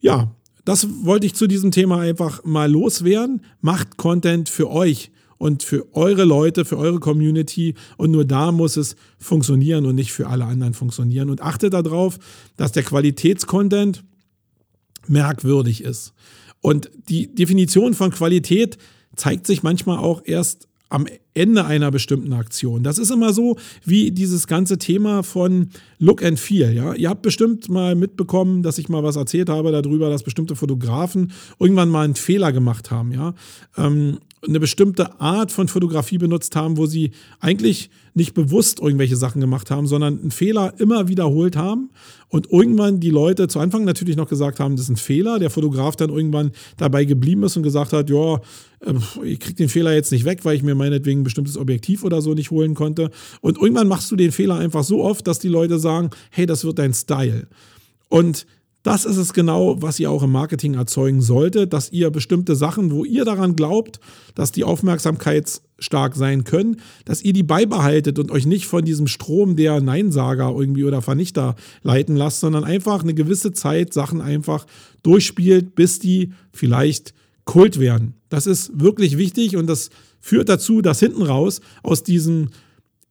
S3: Ja, das wollte ich zu diesem Thema einfach mal loswerden. Macht Content für euch und für eure Leute, für eure Community. Und nur da muss es funktionieren und nicht für alle anderen funktionieren. Und achtet darauf, dass der Qualitätscontent merkwürdig ist. Und die Definition von Qualität zeigt sich manchmal auch erst am Ende einer bestimmten Aktion. Das ist immer so wie dieses ganze Thema von Look and Feel. Ja? Ihr habt bestimmt mal mitbekommen, dass ich mal was erzählt habe darüber, dass bestimmte Fotografen irgendwann mal einen Fehler gemacht haben. Ja? Ähm, eine bestimmte Art von Fotografie benutzt haben, wo sie eigentlich nicht bewusst irgendwelche Sachen gemacht haben, sondern einen Fehler immer wiederholt haben und irgendwann die Leute zu Anfang natürlich noch gesagt haben, das ist ein Fehler, der Fotograf dann irgendwann dabei geblieben ist und gesagt hat, ja, äh, ich krieg den Fehler jetzt nicht weg, weil ich mir meinetwegen ein bestimmtes Objektiv oder so nicht holen konnte. Und irgendwann machst du den Fehler einfach so oft, dass die Leute sagen, hey, das wird dein Style. Und das ist es genau, was ihr auch im Marketing erzeugen solltet, dass ihr bestimmte Sachen, wo ihr daran glaubt, dass die aufmerksamkeitsstark sein können, dass ihr die beibehaltet und euch nicht von diesem Strom der Neinsager irgendwie oder Vernichter leiten lasst, sondern einfach eine gewisse Zeit Sachen einfach durchspielt, bis die vielleicht Kult werden. Das ist wirklich wichtig und das führt dazu, dass hinten raus aus diesem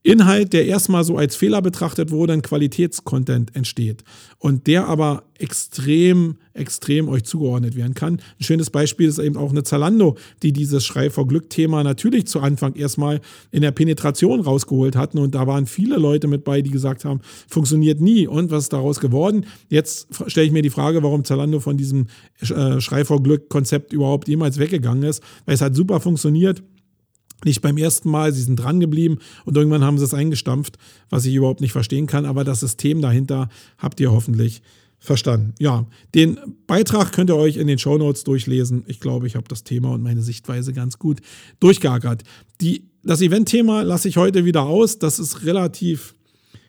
S3: Inhalt, der erstmal so als Fehler betrachtet wurde, ein Qualitätscontent entsteht und der aber extrem, extrem euch zugeordnet werden kann. Ein schönes Beispiel ist eben auch eine Zalando, die dieses Schrei vor Glück-Thema natürlich zu Anfang erstmal in der Penetration rausgeholt hatten und da waren viele Leute mit bei, die gesagt haben, funktioniert nie und was ist daraus geworden? Jetzt stelle ich mir die Frage, warum Zalando von diesem äh, Schrei vor Glück-Konzept überhaupt jemals weggegangen ist, weil es hat super funktioniert nicht beim ersten Mal, sie sind dran geblieben und irgendwann haben sie es eingestampft, was ich überhaupt nicht verstehen kann, aber das System dahinter habt ihr hoffentlich verstanden. Ja, den Beitrag könnt ihr euch in den Show Notes durchlesen. Ich glaube, ich habe das Thema und meine Sichtweise ganz gut durchgeackert. Die, das Event-Thema lasse ich heute wieder aus. Das ist relativ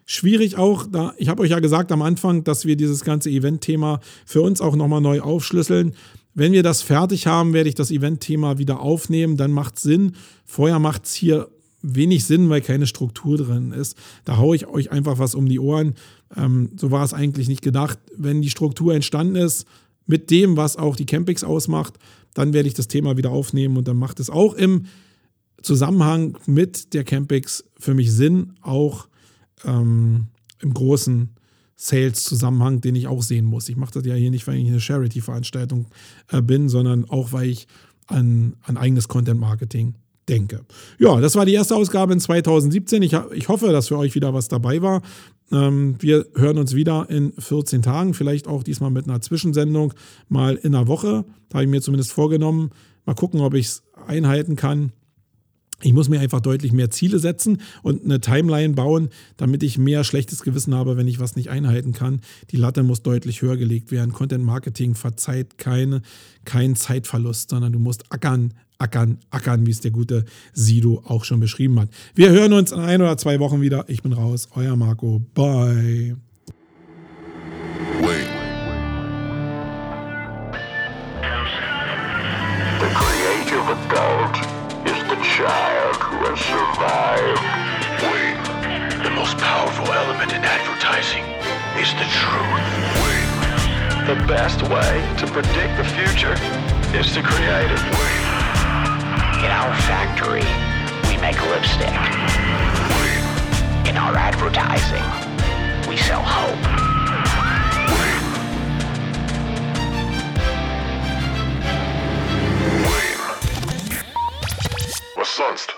S3: schwierig auch. Da, ich habe euch ja gesagt am Anfang, dass wir dieses ganze Event-Thema für uns auch nochmal neu aufschlüsseln. Wenn wir das fertig haben, werde ich das Event-Thema wieder aufnehmen. Dann macht Sinn. Vorher macht es hier wenig Sinn, weil keine Struktur drin ist. Da haue ich euch einfach was um die Ohren. Ähm, so war es eigentlich nicht gedacht. Wenn die Struktur entstanden ist, mit dem, was auch die Campings ausmacht, dann werde ich das Thema wieder aufnehmen und dann macht es auch im Zusammenhang mit der Campings für mich Sinn, auch ähm, im großen Sales-Zusammenhang, den ich auch sehen muss. Ich mache das ja hier nicht, weil ich eine Charity-Veranstaltung äh, bin, sondern auch, weil ich an, an eigenes Content-Marketing denke. Ja, das war die erste Ausgabe in 2017. Ich, ich hoffe, dass für euch wieder was dabei war. Ähm, wir hören uns wieder in 14 Tagen, vielleicht auch diesmal mit einer Zwischensendung, mal in einer Woche. Da habe ich mir zumindest vorgenommen. Mal gucken, ob ich es einhalten kann. Ich muss mir einfach deutlich mehr Ziele setzen und eine Timeline bauen, damit ich mehr schlechtes Gewissen habe, wenn ich was nicht einhalten kann. Die Latte muss deutlich höher gelegt werden. Content Marketing verzeiht keine, keinen Zeitverlust, sondern du musst ackern, ackern, ackern, wie es der gute Sido auch schon beschrieben hat. Wir hören uns in ein oder zwei Wochen wieder. Ich bin raus. Euer Marco. Bye.
S2: Wait.
S4: Survived.
S2: Wait.
S4: The most powerful element in advertising is the truth.
S2: Wait.
S5: The best way to predict the future is to create it.
S2: Wait.
S6: In our factory, we make lipstick.
S2: Wait.
S6: In our advertising, we sell hope.
S2: Wait. Wait. Was sonst?